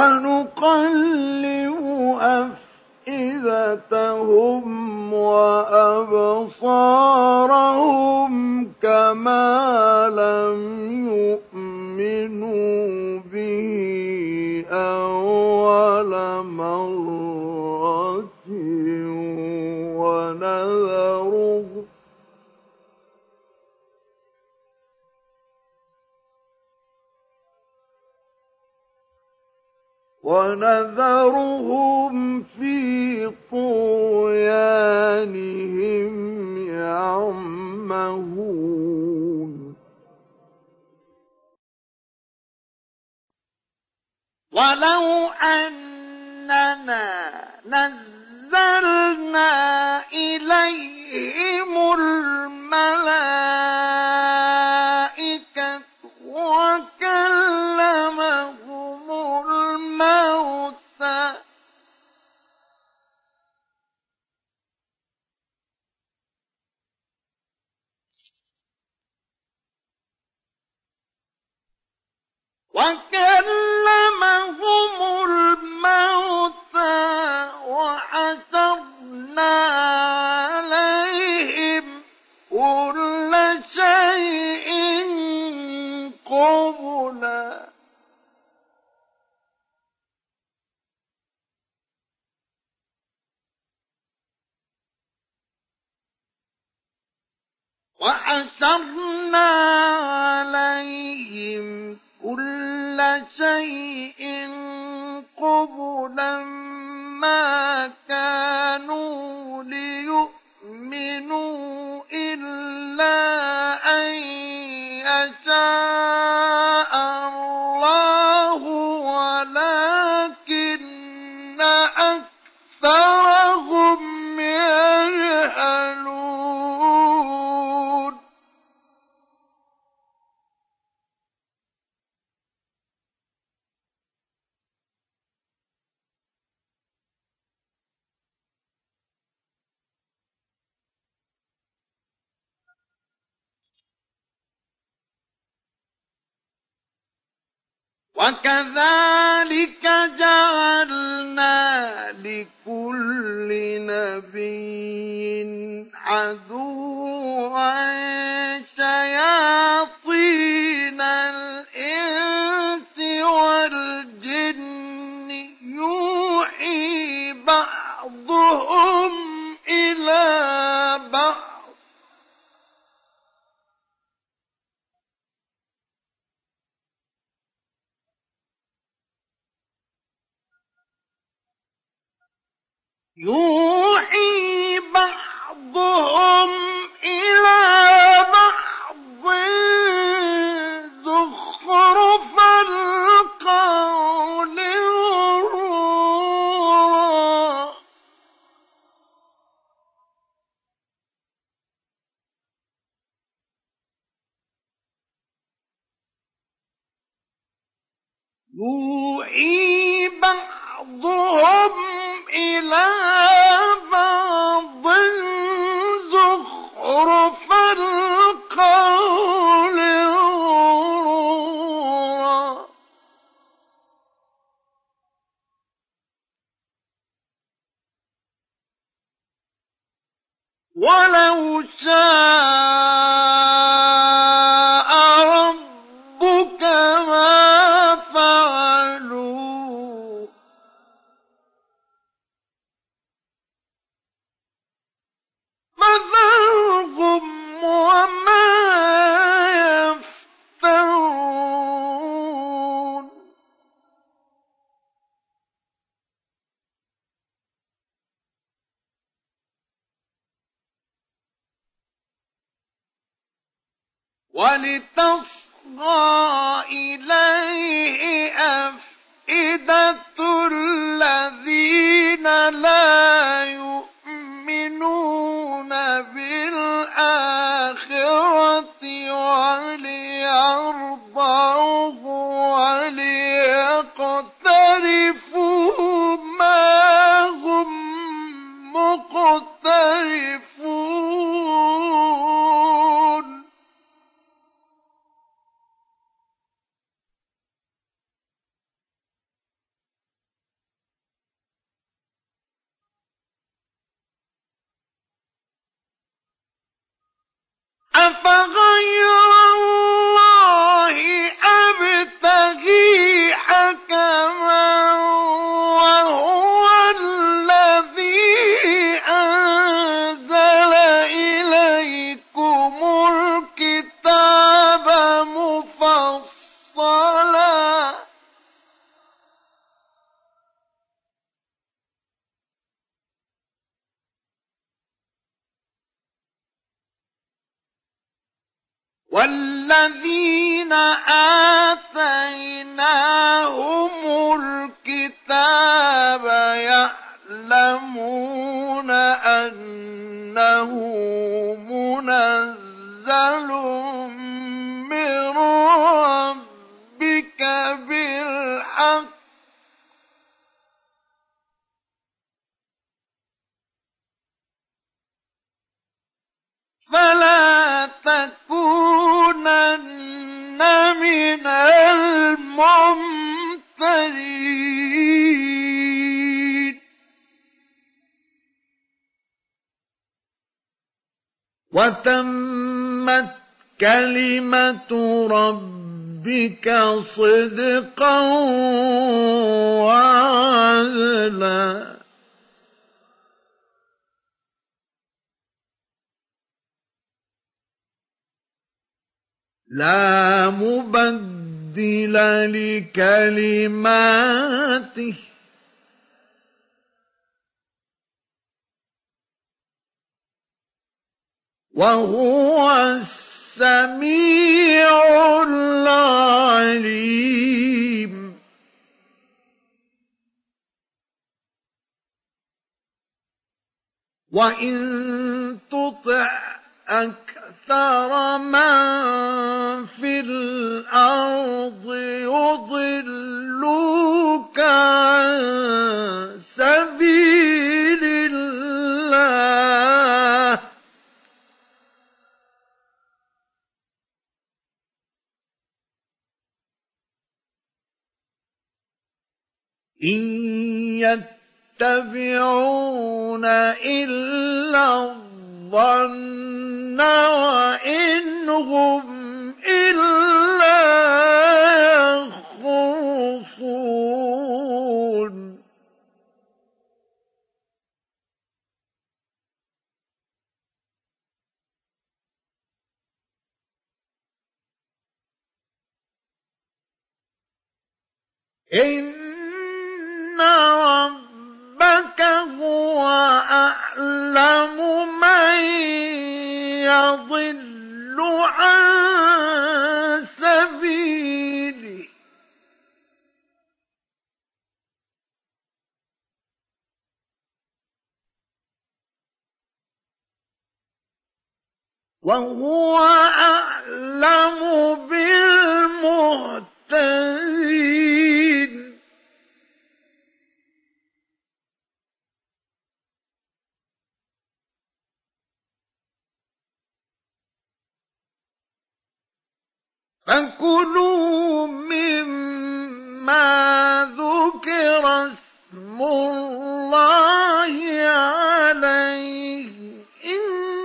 ونقلب أفئدتهم وأبصارهم كما لم يؤمنوا به أول مرة. ونذرهم في طغيانهم يعمهون. ولو أننا نزلنا إليهم الملائكة وكلمهم الموتى وحشرنا عليهم كل شيء قبلا. وحشرنا عليهم كل شيء قبلا ما كانوا ليؤمنوا إلا أن يشاء الله. وكذلك جعلنا لكل نبي عدوا شياطين الإنس والجن. يوحي بعضهم إلى بعض إلى بعض زخرف القول غرورا يوحي بعضهم إلى بعض زخرف القول غرورا. ولو شاء ولتصغى إليه أفئدة الذين لا يؤمنون بالآخرة وليرضوه وليقترفوا أفغير الله والذين آتيناهم الكتاب يعلمون أنه منزل من ربك بالحق. فلا وتمت كلمة ربك صدقا وعدلا. لا مبدل لكلماته. وهو السميع العليم. وإن تطع أكثر من في الأرض يضلوك عن سبيل الله. إن يتبعون إلا الظن وإن هم إلا يخرصون. إن ربك هو أعلم من يضل عن سبيله وهو أعلم بالمهتدين فكلوا مما ذكر اسم الله عليه إن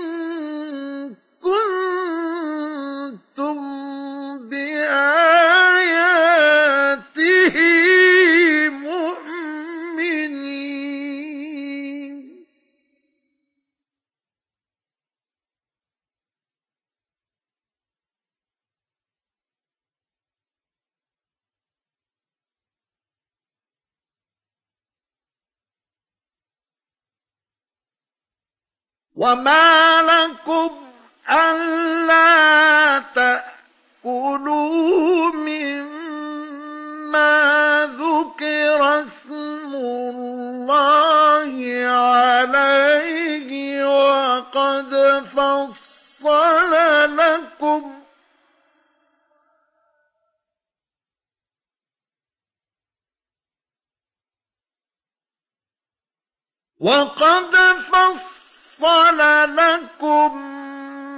وما لكم ألا تأكلوا مما ذكر اسم الله عليه وقد فصل لكم وقد فصل لكم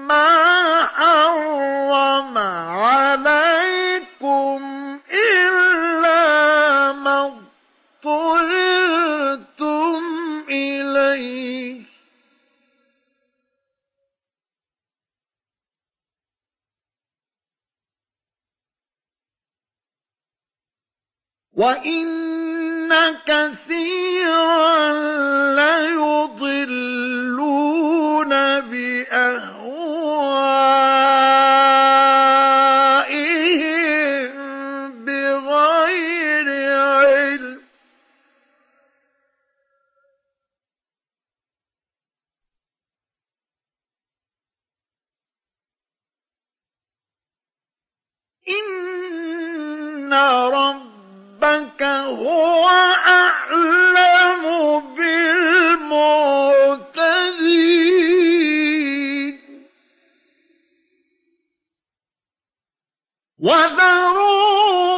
ما حرم عليكم إلا وإن كثيرا ليضلون بأهوائهم بغير علم إن ربك هو أعلم بالمعتدين. وذروا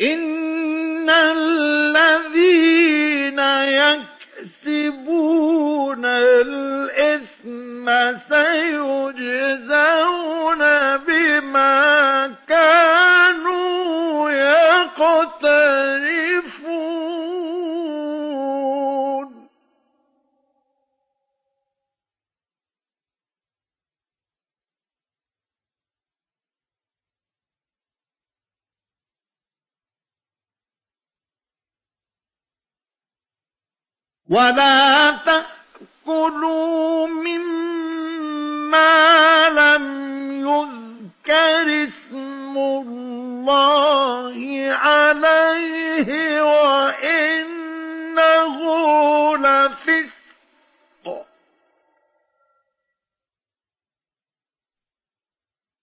إن الذين يكسبون الإثم سيجزون بما كانوا يقترفون ولا تأكلوا مما لم يذكر اسم الله عليه وإنه لفسق.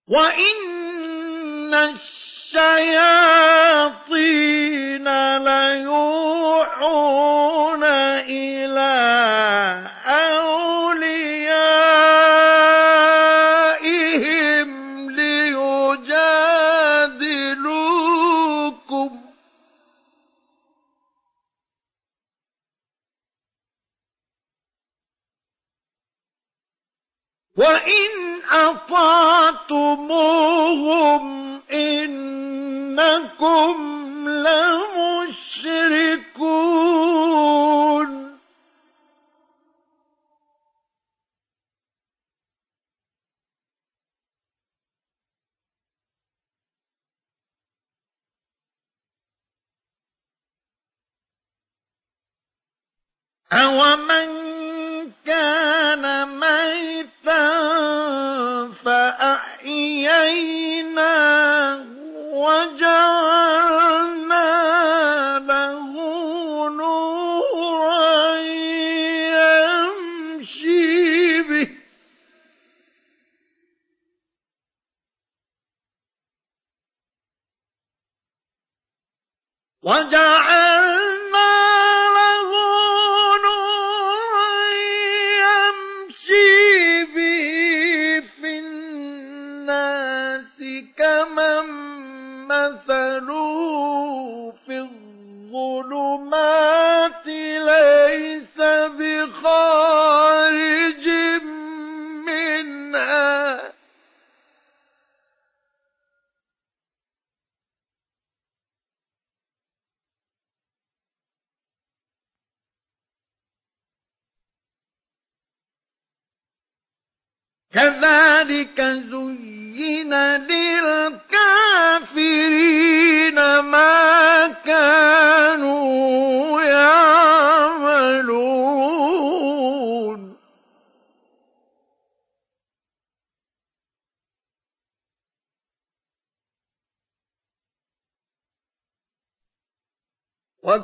وإن الشياطين ليوحون أطعتموهم إنكم لمشركون. أومن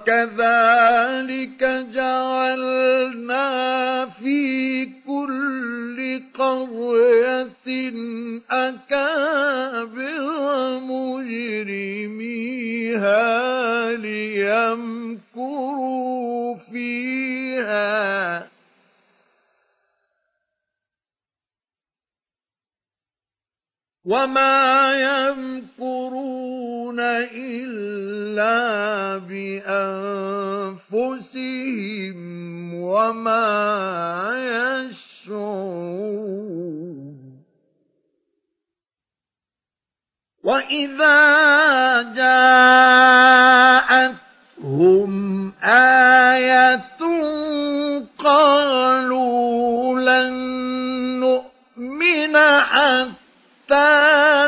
وكذلك جعلنا في كل قرية أكابر مجرميها ليمكروا فيها. وما يمكرون إلا بأنفسهم وما يشعرون وإذا جاءتهم آية قالوا لن نؤمن حتى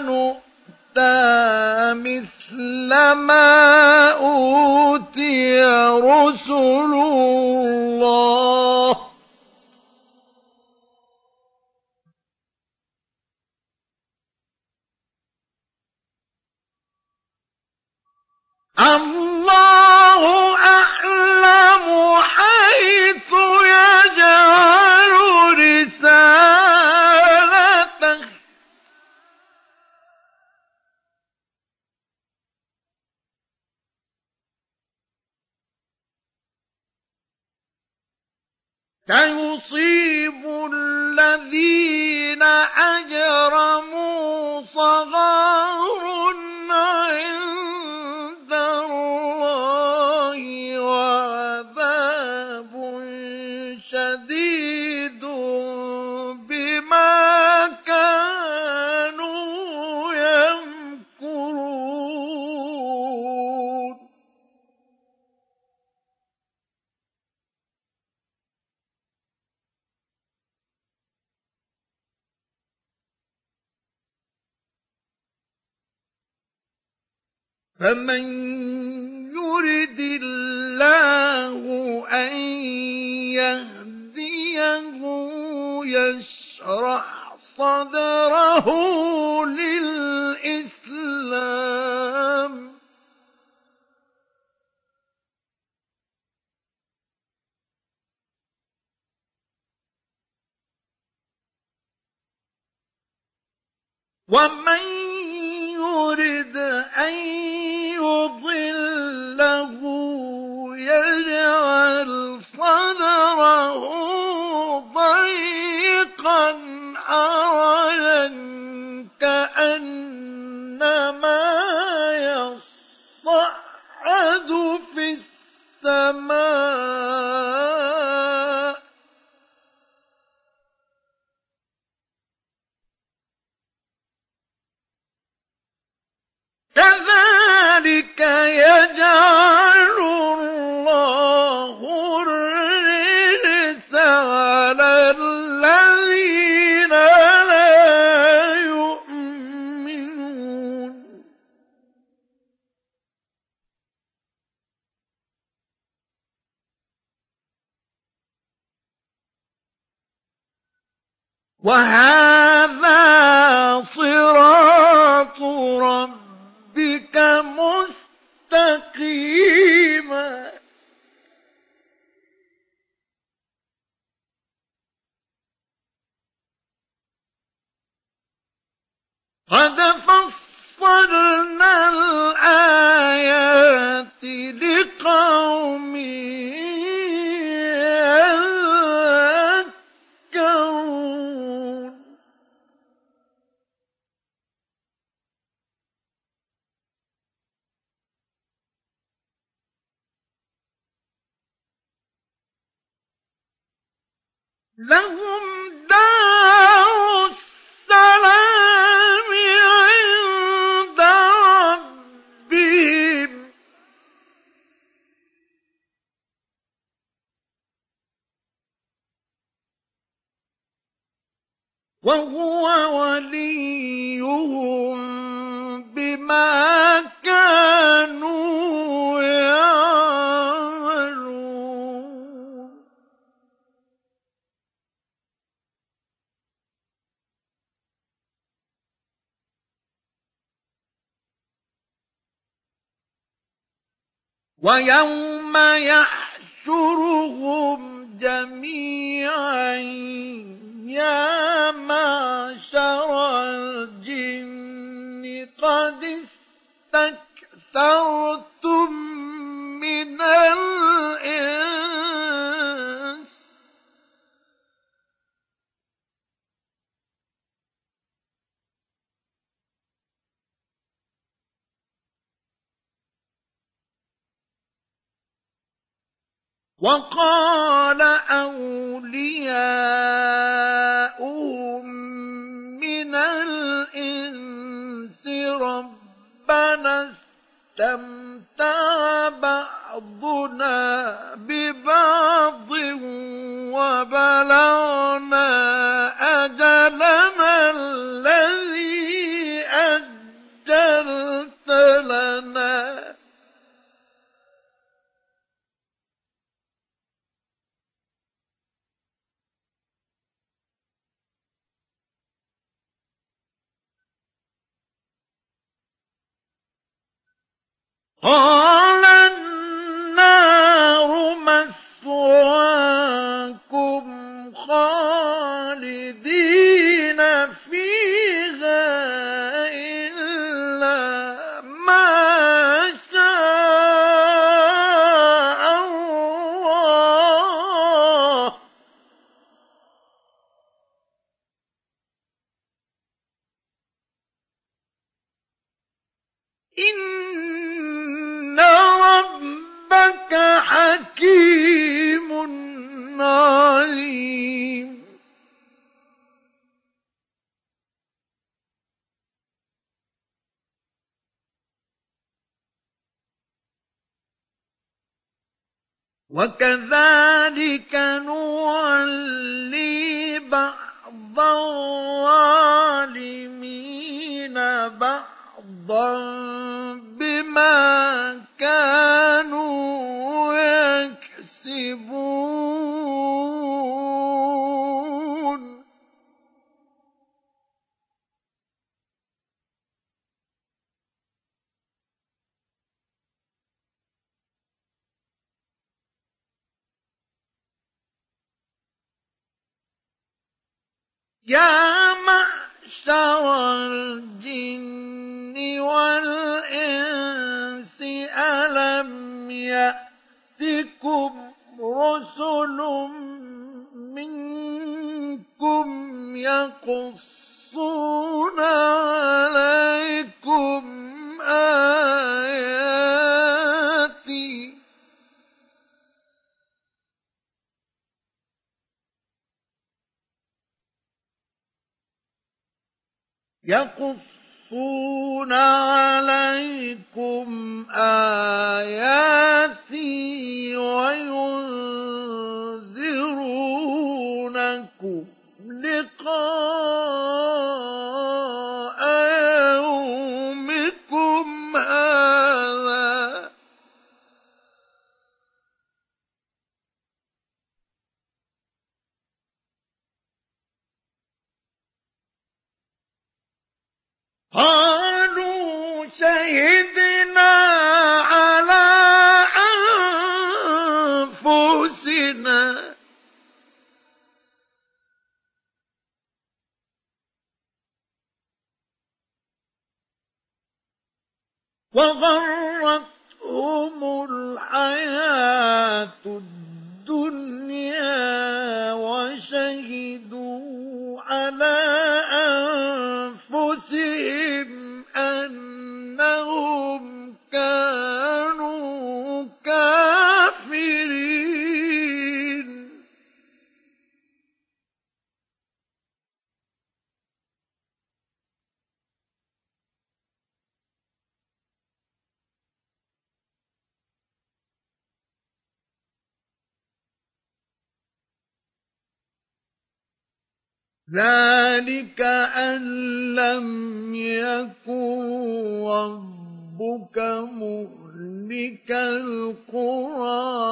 نؤتى ما أوتي رسل الله الله أعلم حيث يجعل رسالته سيصيب الذين أجرموا صغار عند فمن يرد الله أن يهديه يشرح صدره للإسلام. ومن يرد أن يضله يجعل صدره ضيقا حرجا كأنما يجعل الله على الذين لا يؤمنون. وهذا صراط وهو وليهم بما كانوا يعملون. ويوم يحشرهم جميعا. يا معشر الجن قد استكثرتم من الإنس وقال أولياؤهم من الإنس ربنا استمتع بعضنا ببعض وبلغنا أجلنا الذي قال النار مثواكم خالدين فيها. وكذلك نولي بعض الظالمين بعضا بما كانوا يكسبون. يا معشر الجن والإنس ألم يأتكم رسل منكم يقصون عليكم آياتي يقصون عليكم آياتي وينذرونكم لقاء قالوا شهدنا على أنفسنا. وغرتهم الْحَيَاةُ الدُّنْيَا. وَشَهِدُوا عَلَىٰ أَنفُسِهِمْ أَنَّهُمْ كَانُوا ذَٰلِكَ أَن لَّمْ يَكُن رَّبُّكَ مُهْلِكَ الْقُرَىٰ.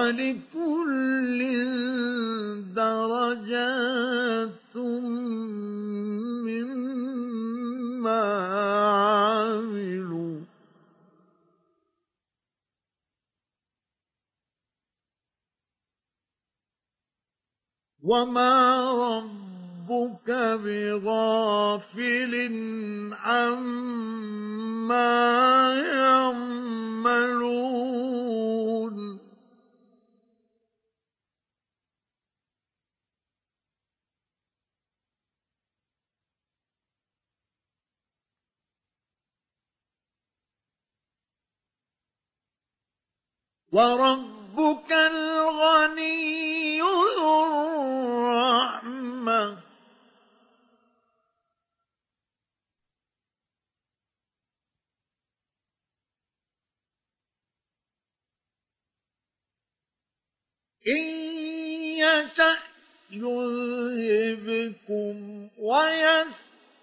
وَلِكُلٍّ دَرَجَاتٌ مِّمَّا عَمِلُوا ۚ. وَمَا رَبُّكَ بِغَافِلٍ عَمَّا يَعْمَلُونَ. وَرَبُّكَ الْغَنِيُّ ذُو الرَّحْمَةِ ۚ. إِن يَشَأْ يُذْهِبْكُمْ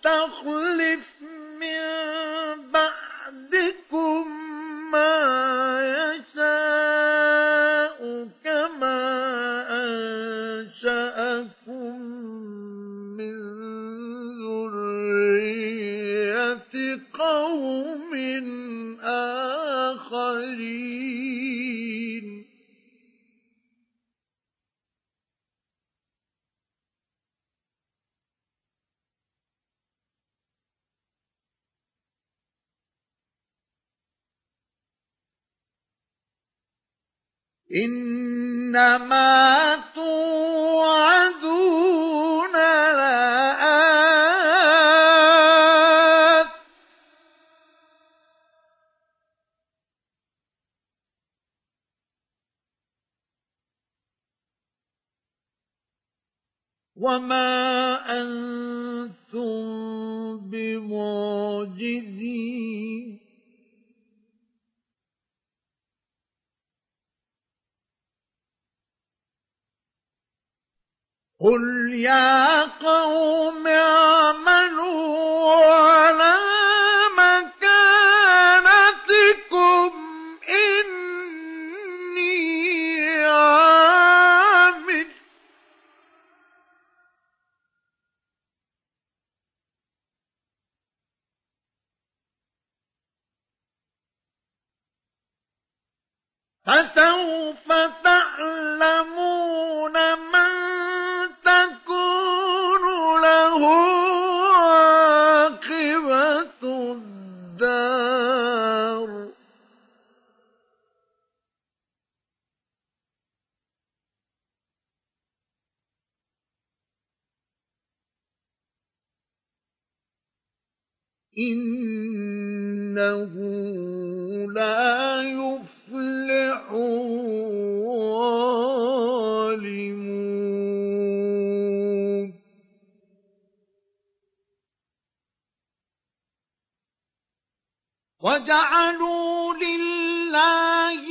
وَيَسْتَخْلِفْ مِن بَعْدِكُم مَّا يَشَاءُ كَمَا أَنشَأَكُم مِّن ذُرِّيَّةِ قَوْمٍ آخَرِينَ. إِنَّمَا تُوعَدُونَ لَآتٍ ۖ. وَمَا أَنتُم بِمُعْجِزِينَ. قُلْ يَا قَوْمِ اعْمَلُوا عَلَىٰ مَكَانَتِكُمْ فَسَوْفَ تَعْلَمُونَ مَن تَكُونُ لَهُ عَاقِبَةُ إِنَّهُ لَا يُفْلِحُ الظَّالِمُونَ. وَجَعَلُوا لِلَّهِ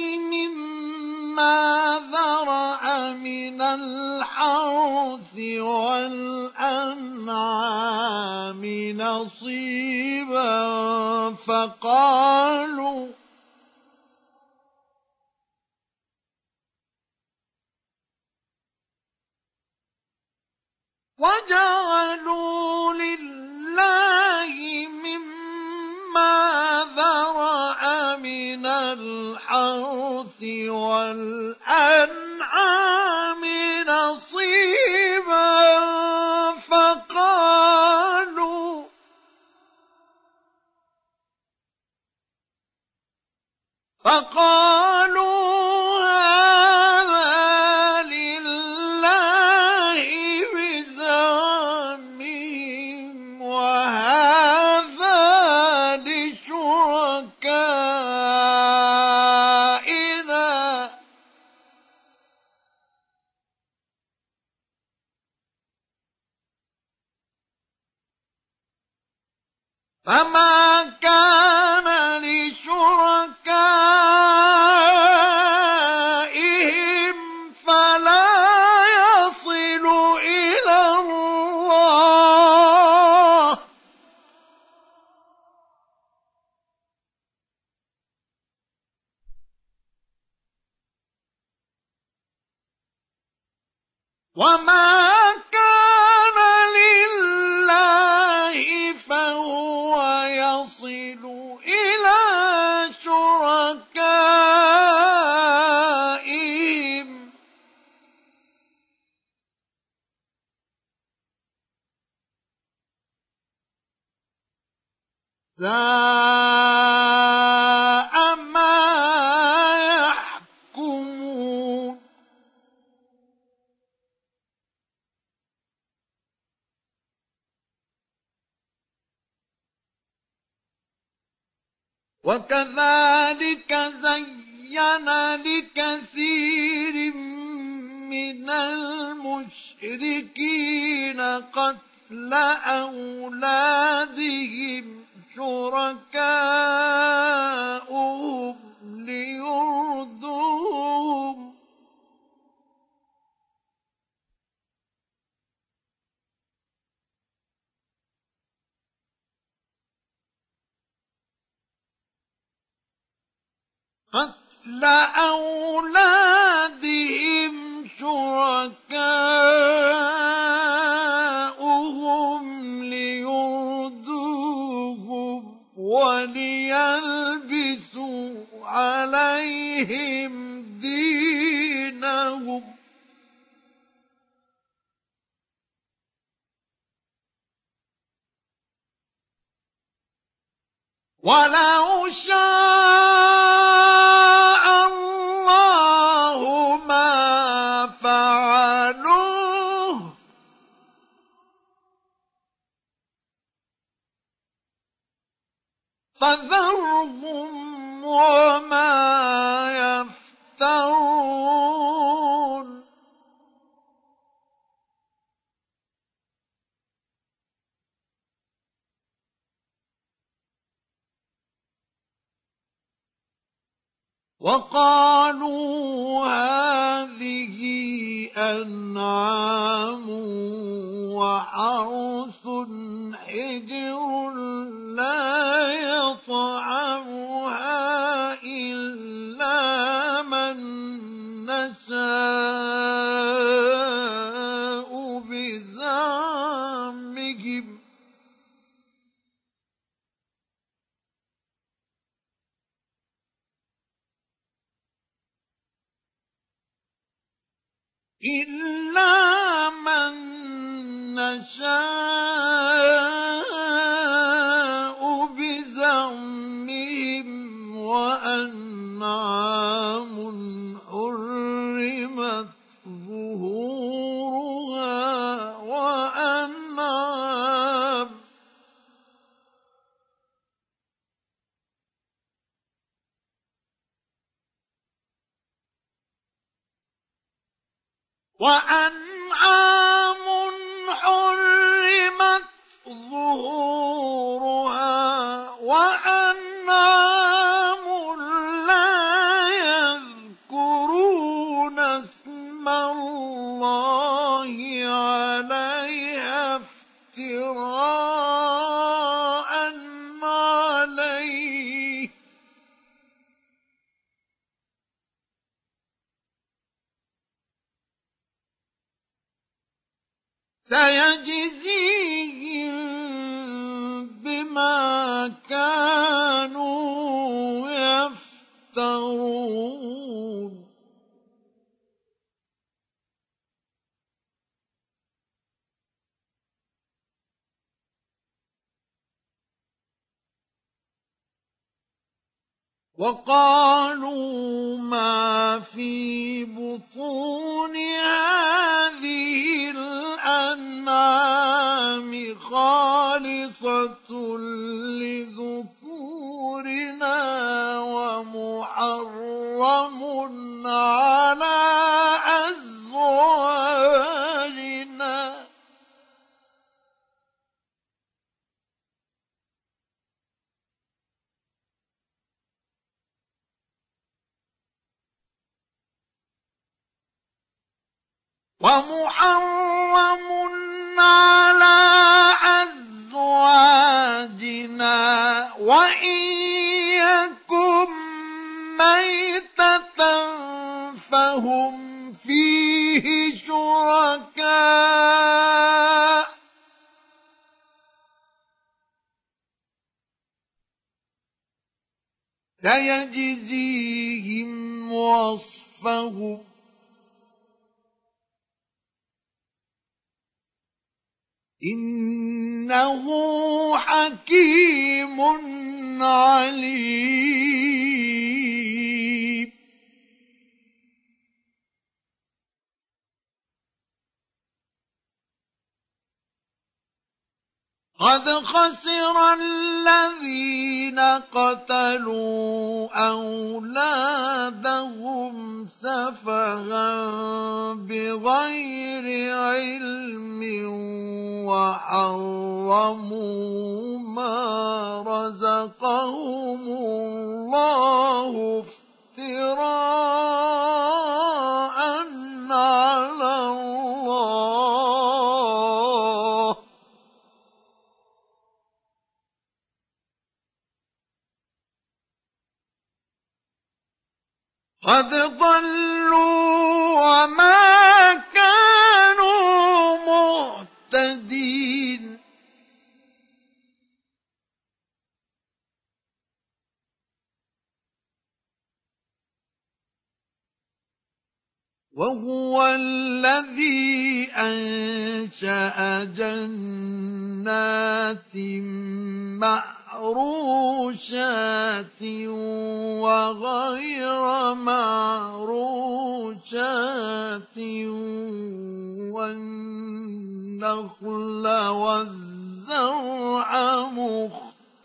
ما ذرأ من الحرث والأنعام نصيبا فقالوا وجعلوا لله مما ذرأ الْحَرْثِ وَالْأَنْعَامِ نَصِيبًا فَقَالُوا فَقَالُوا وَكَذَٰلِكَ زَيَّنَ لِكَثِيرٍ مِّنَ الْمُشْرِكِينَ قَتْلَ أَوْلَادِهِمْ شُرَكَاؤُهُمْ لِيُرْدُوهُمْ ۗ قَتْلَ أَوْلَادِهِمْ شُرَكَاؤُهُمْ لِيُرْدُوهُمْ وَلِيَلْبِسُوا عَلَيْهِمْ دِينَهُمْ ۖ. وَلَوْ شَاءَ فَذَرْهُمْ وَمَا يَفْتَرُونَ. وَقَالُوا هَٰذِهِ أَنْعَامٌ وَحَرْثٌ حِجْرٌ لَّا يَطْعَمُهَا إِلَّا مَن نَّشَاءُ. إِلَّا مَن نَّشَاءُ بِزَعْمِهِمْ ۚ وَأَنْعَامٌ حُرِّمَتْ ظُهُورُهَا وَأَنْعَامٌ حُرِّمَتْ ظُهُورُهَا وَأَنْعَامٌ سَيَجْزِيهِم بِمَا كَانُوا يَفْتَرُونَ. وقالوا ما في بطون هذه الأنعام خالصة لذكورنا ومحرم على أزواجنا. ومحرم على أزواجنا وإن يكن ميتة فهم فيه شركاء. سيجزيهم وصفهم إنه حكيم عليم. قد خسر الذين قتلوا اولادهم سفها بغير علم وحرموا ما رزقهم الله افتراء على الله قد ضلوا وما وهو الذي أنشأ جنات معروشات وغير معروشات والنخل والزرع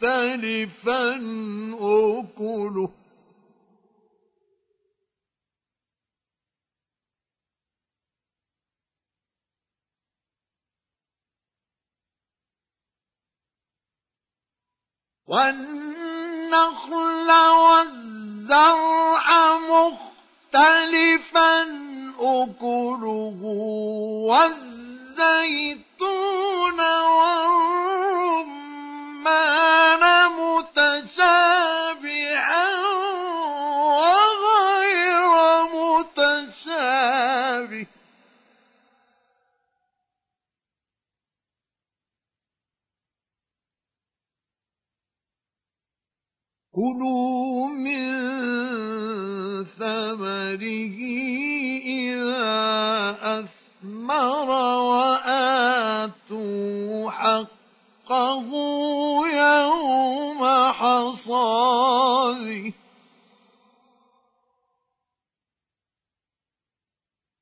مختلفا أكله والنخل والزرع مختلفا أكله والزيتون والرمان متشابها وغير متشابه. كلوا من ثمره إذا أثمر وآتوا حقه يوم حصاده.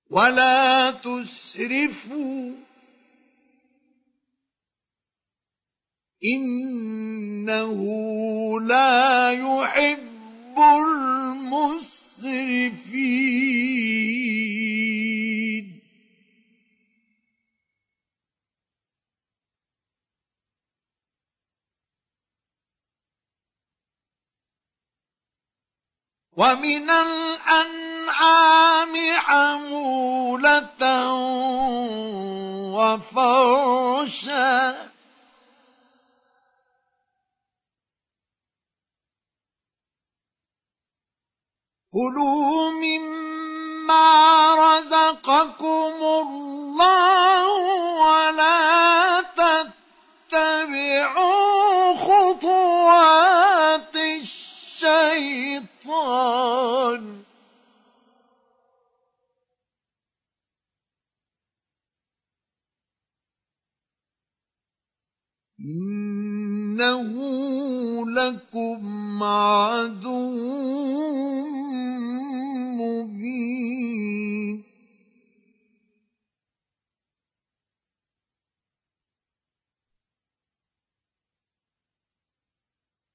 ولا تسرفوا إنه لا يحب المسرفين. ومن الأنعام حمولة وفرشا كلوا مما رزقكم الله ولا تتبعوا خطوات الشيطان. إنه لكم عدو مبين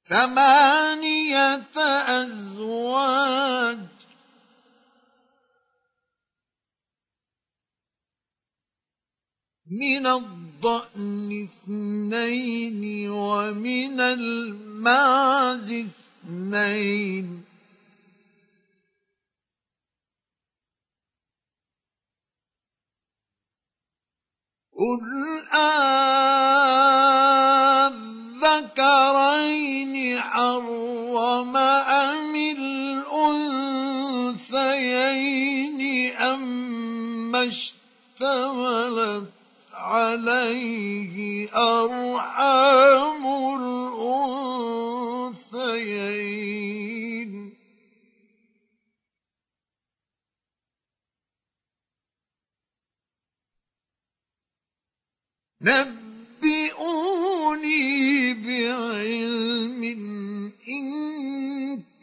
ثمانية أزواج. من الضأن اثنين ومن المعز اثنين. قل أذكرين حرم أم الأنثيين أم اشتملت عليه أرحام الأنثيين نبئوني بعلم إن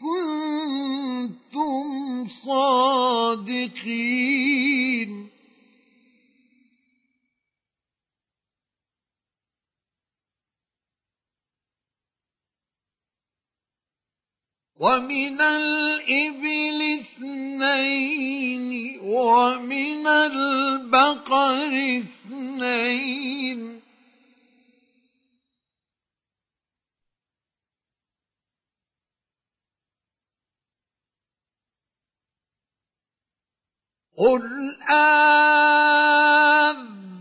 كنتم صادقين. ومن الإبل اثنين ومن البقر اثنين. قل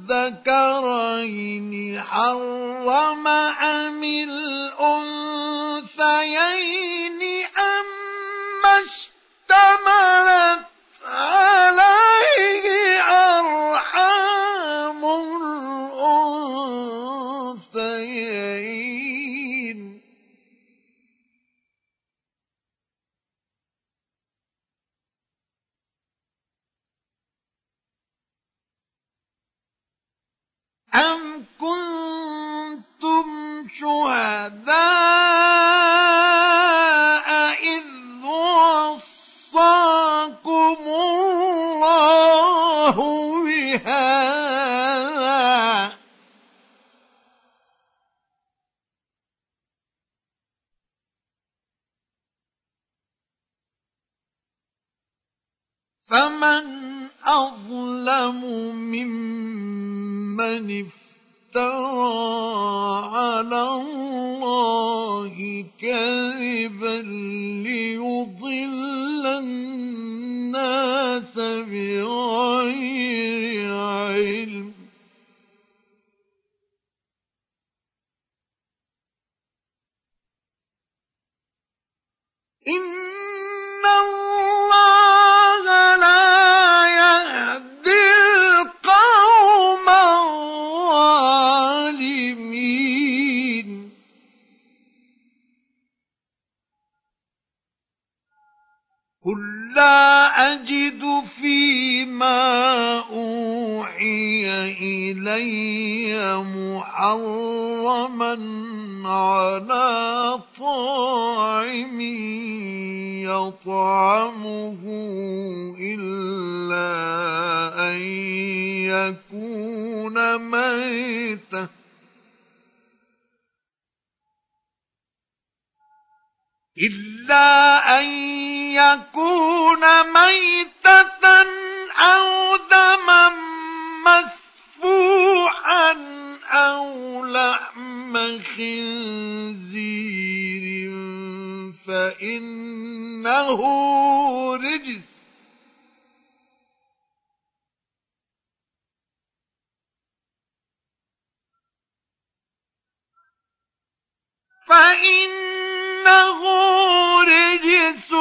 أذكرين حرم أم الأنثيين أم اشتملت عليه أم كنتم شهداء إذ وصاكم الله بهذا فمن أظلم ممن افترى على الله كذبا ليضل الناس بغير علم. إن الله لا أجد فيما أوحي إلي محرما على طاعم يطعمه إلا أن يكون ميتة أو دما مسفوحا أو لحم خنزير فإنه رجس. فإنه رجس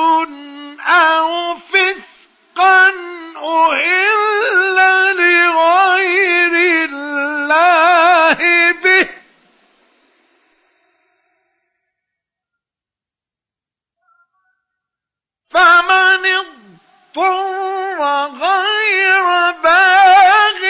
أو فسقا أهل لغير الله به. فمن اضطر غير باغ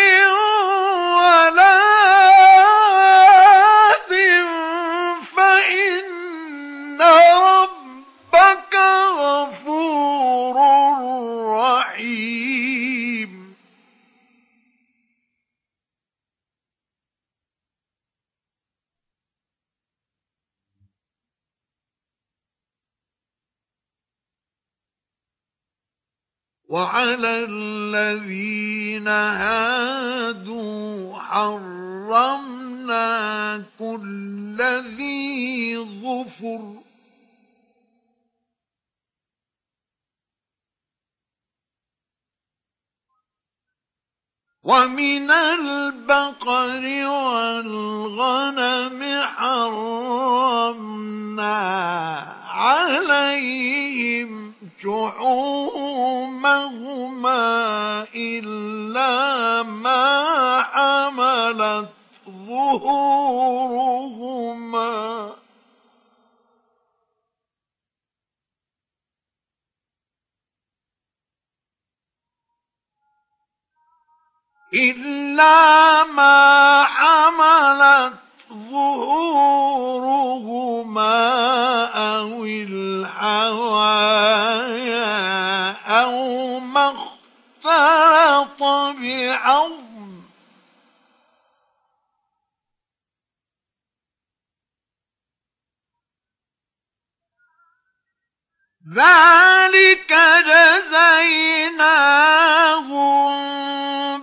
وعلى الذين هادوا حرمنا كل ذي ظفر. ومن البقر والغنم حرمنا عليهم شحومهما إلا ما حملت ظهورهما. إلا ما حملت ظهورهما أو الحوايا أو ما اختلط بعظم. ذلك جزيناهم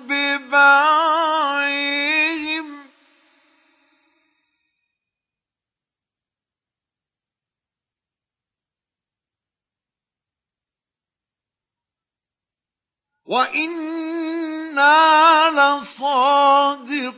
ببغيهم وإنا لصادقون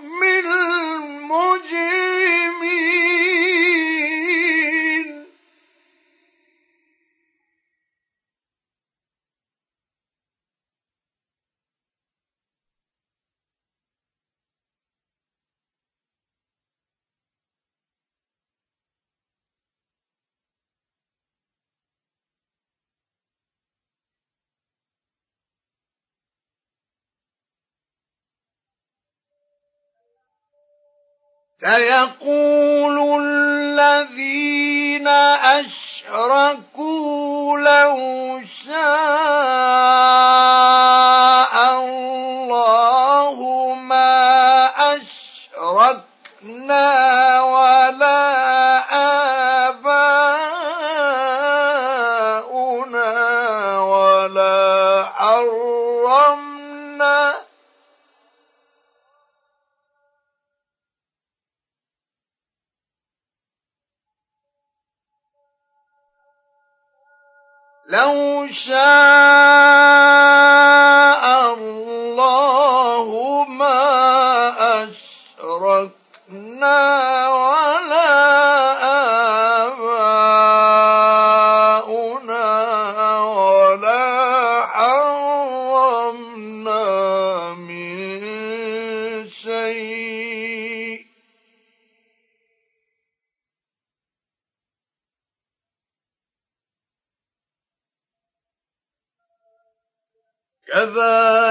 سيقول الذين أشركوا لو شاء الله ما أشركنا ولا لو شاء الله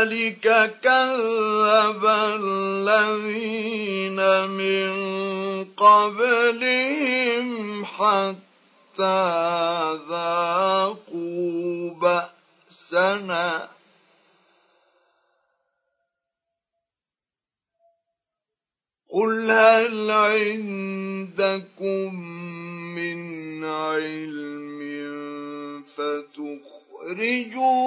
كذلك كذب الذين من قبلهم حتى ذاقوا بأسنا. قل هل عندكم من علم فتخرجوه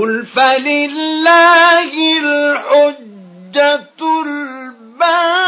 قل فلله الحجة البالغة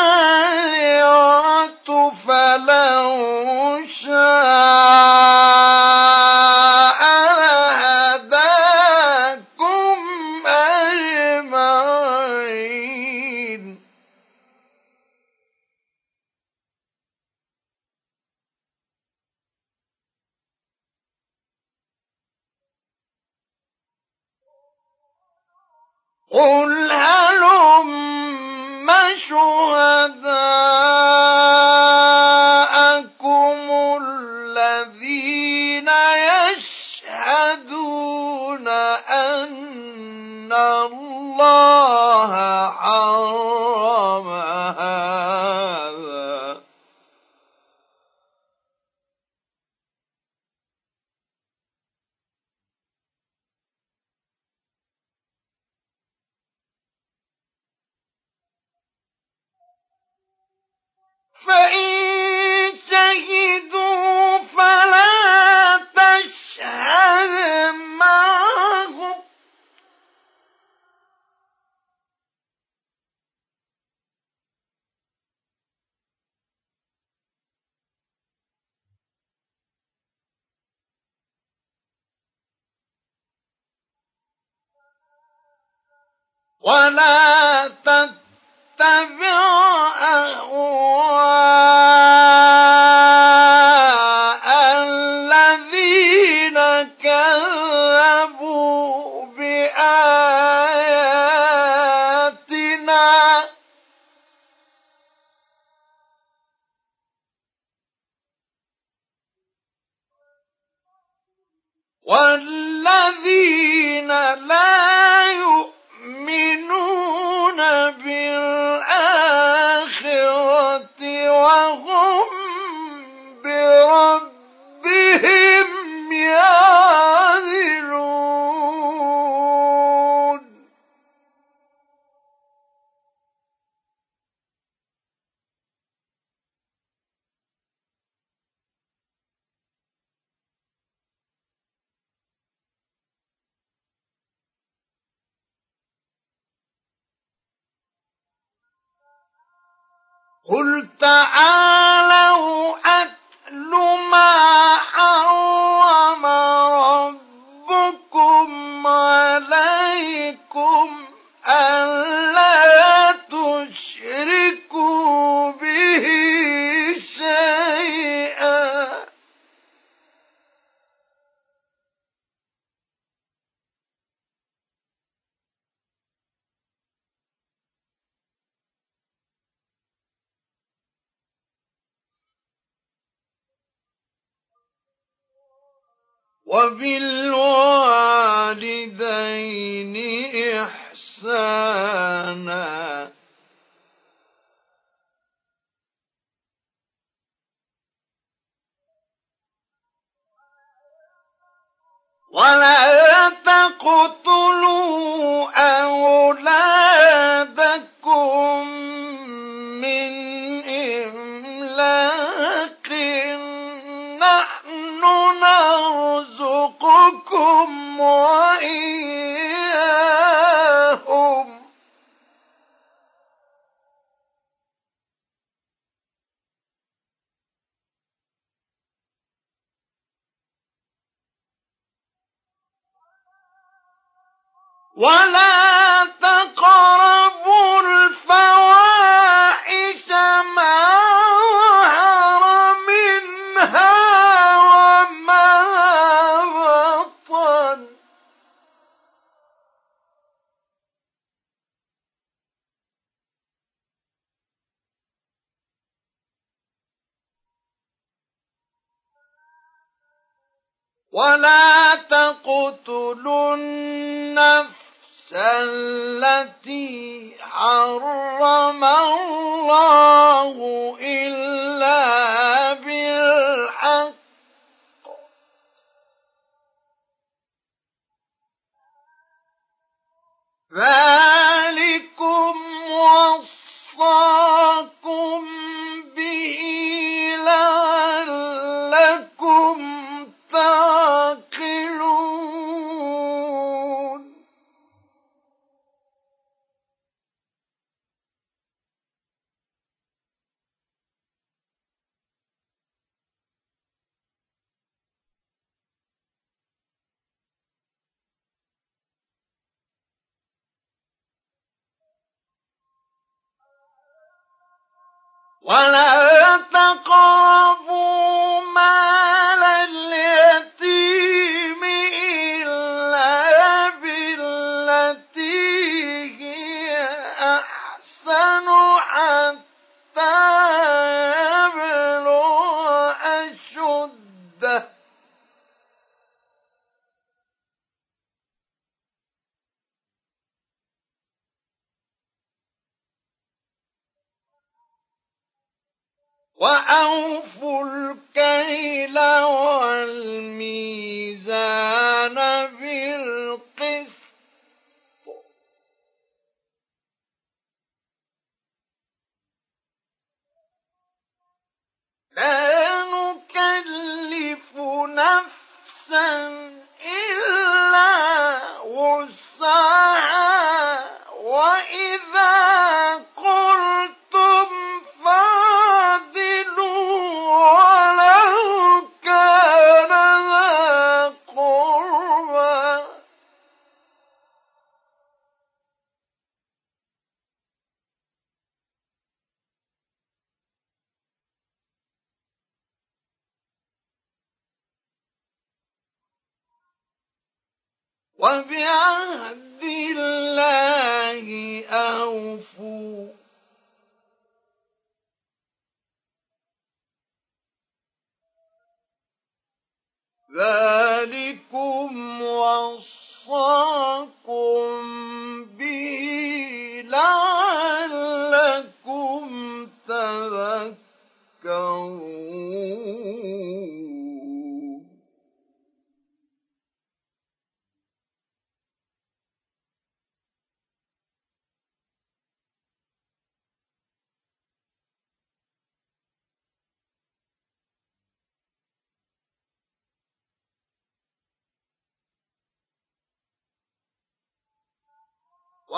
ولا تقربوا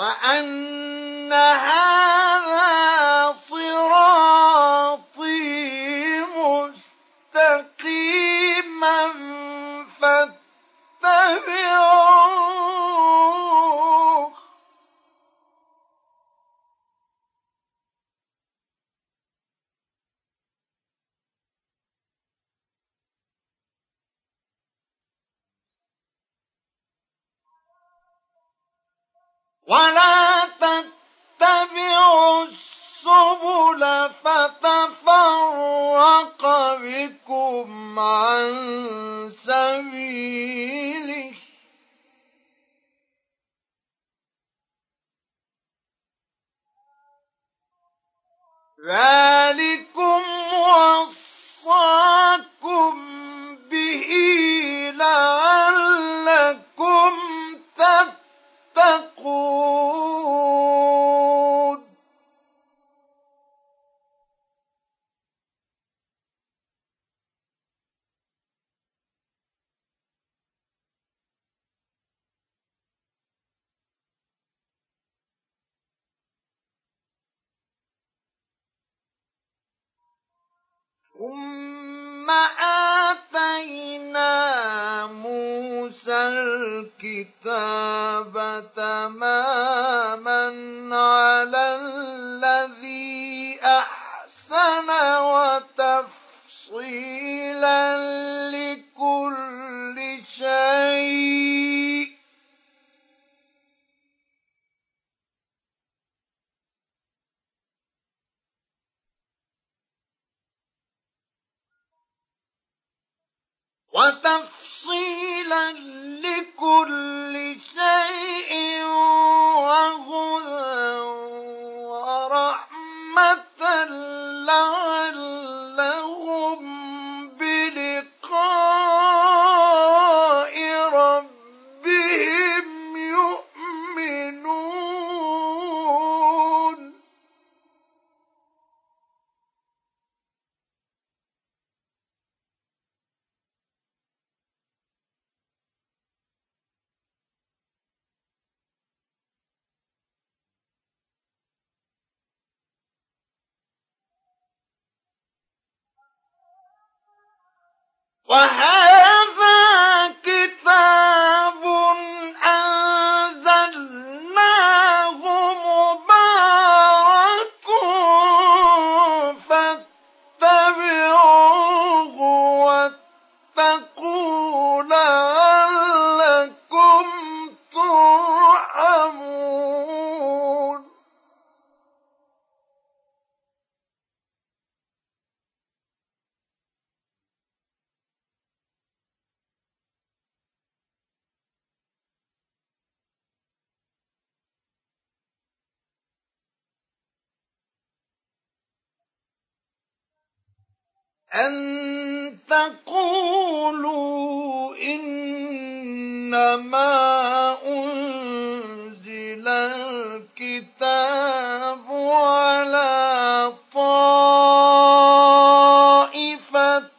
وأن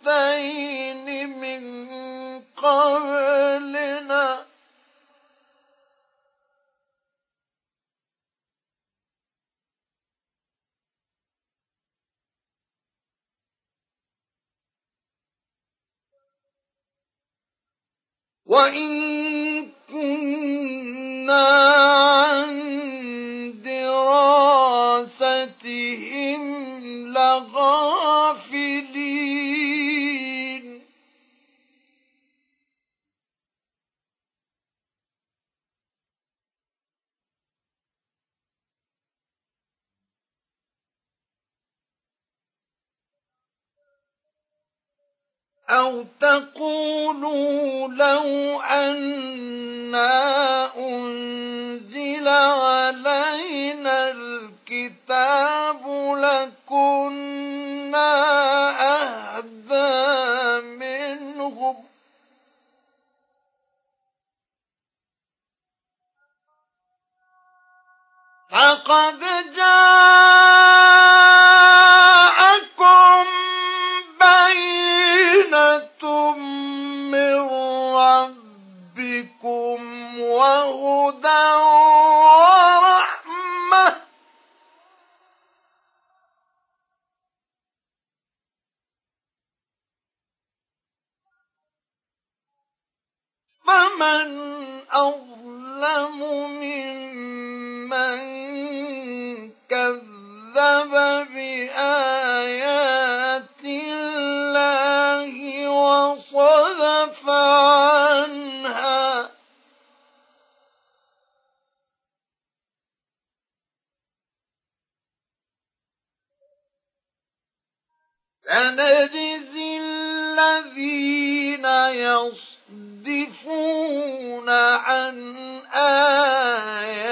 طائفتين من قبلنا. وإن كنا عن دراستهم لغافلين. أو تقولوا لو أنا أنزل علينا الكتاب لكنا أهدى منهم فقد جاءكم وهدى ورحمة. فمن أظلم ممن كذب بآيات سنجزي الذين يصدفون عن آياتنا.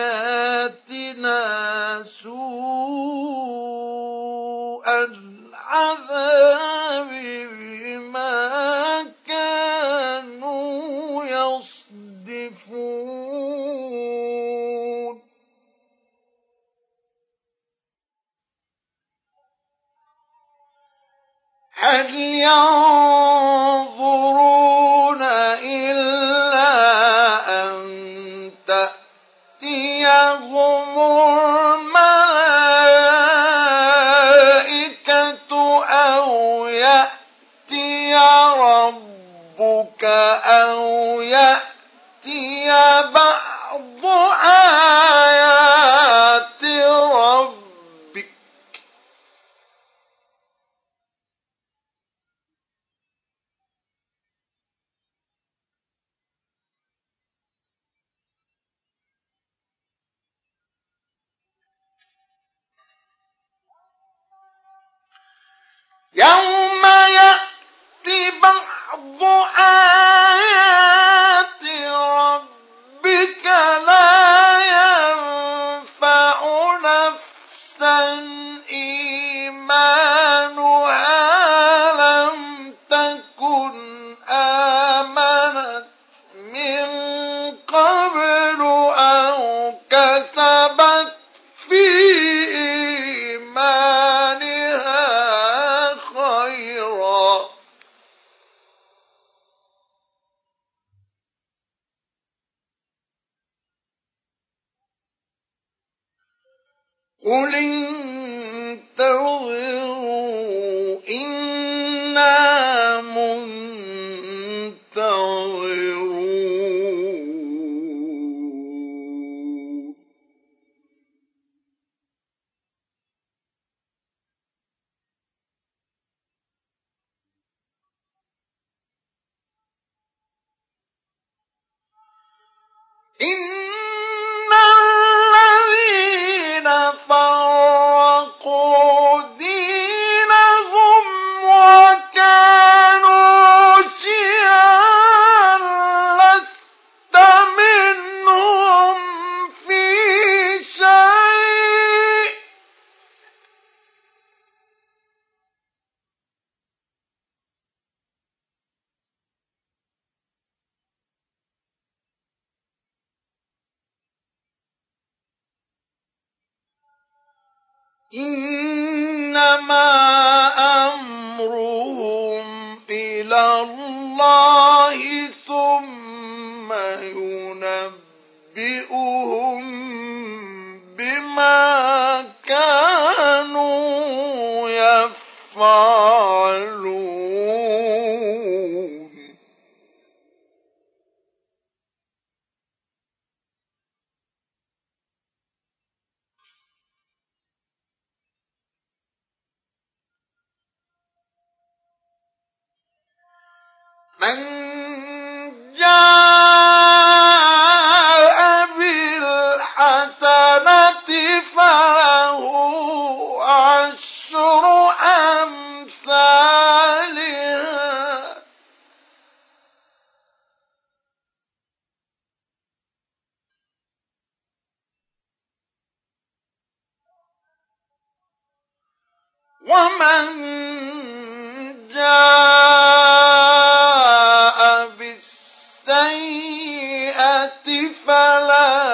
بالسيئة فلا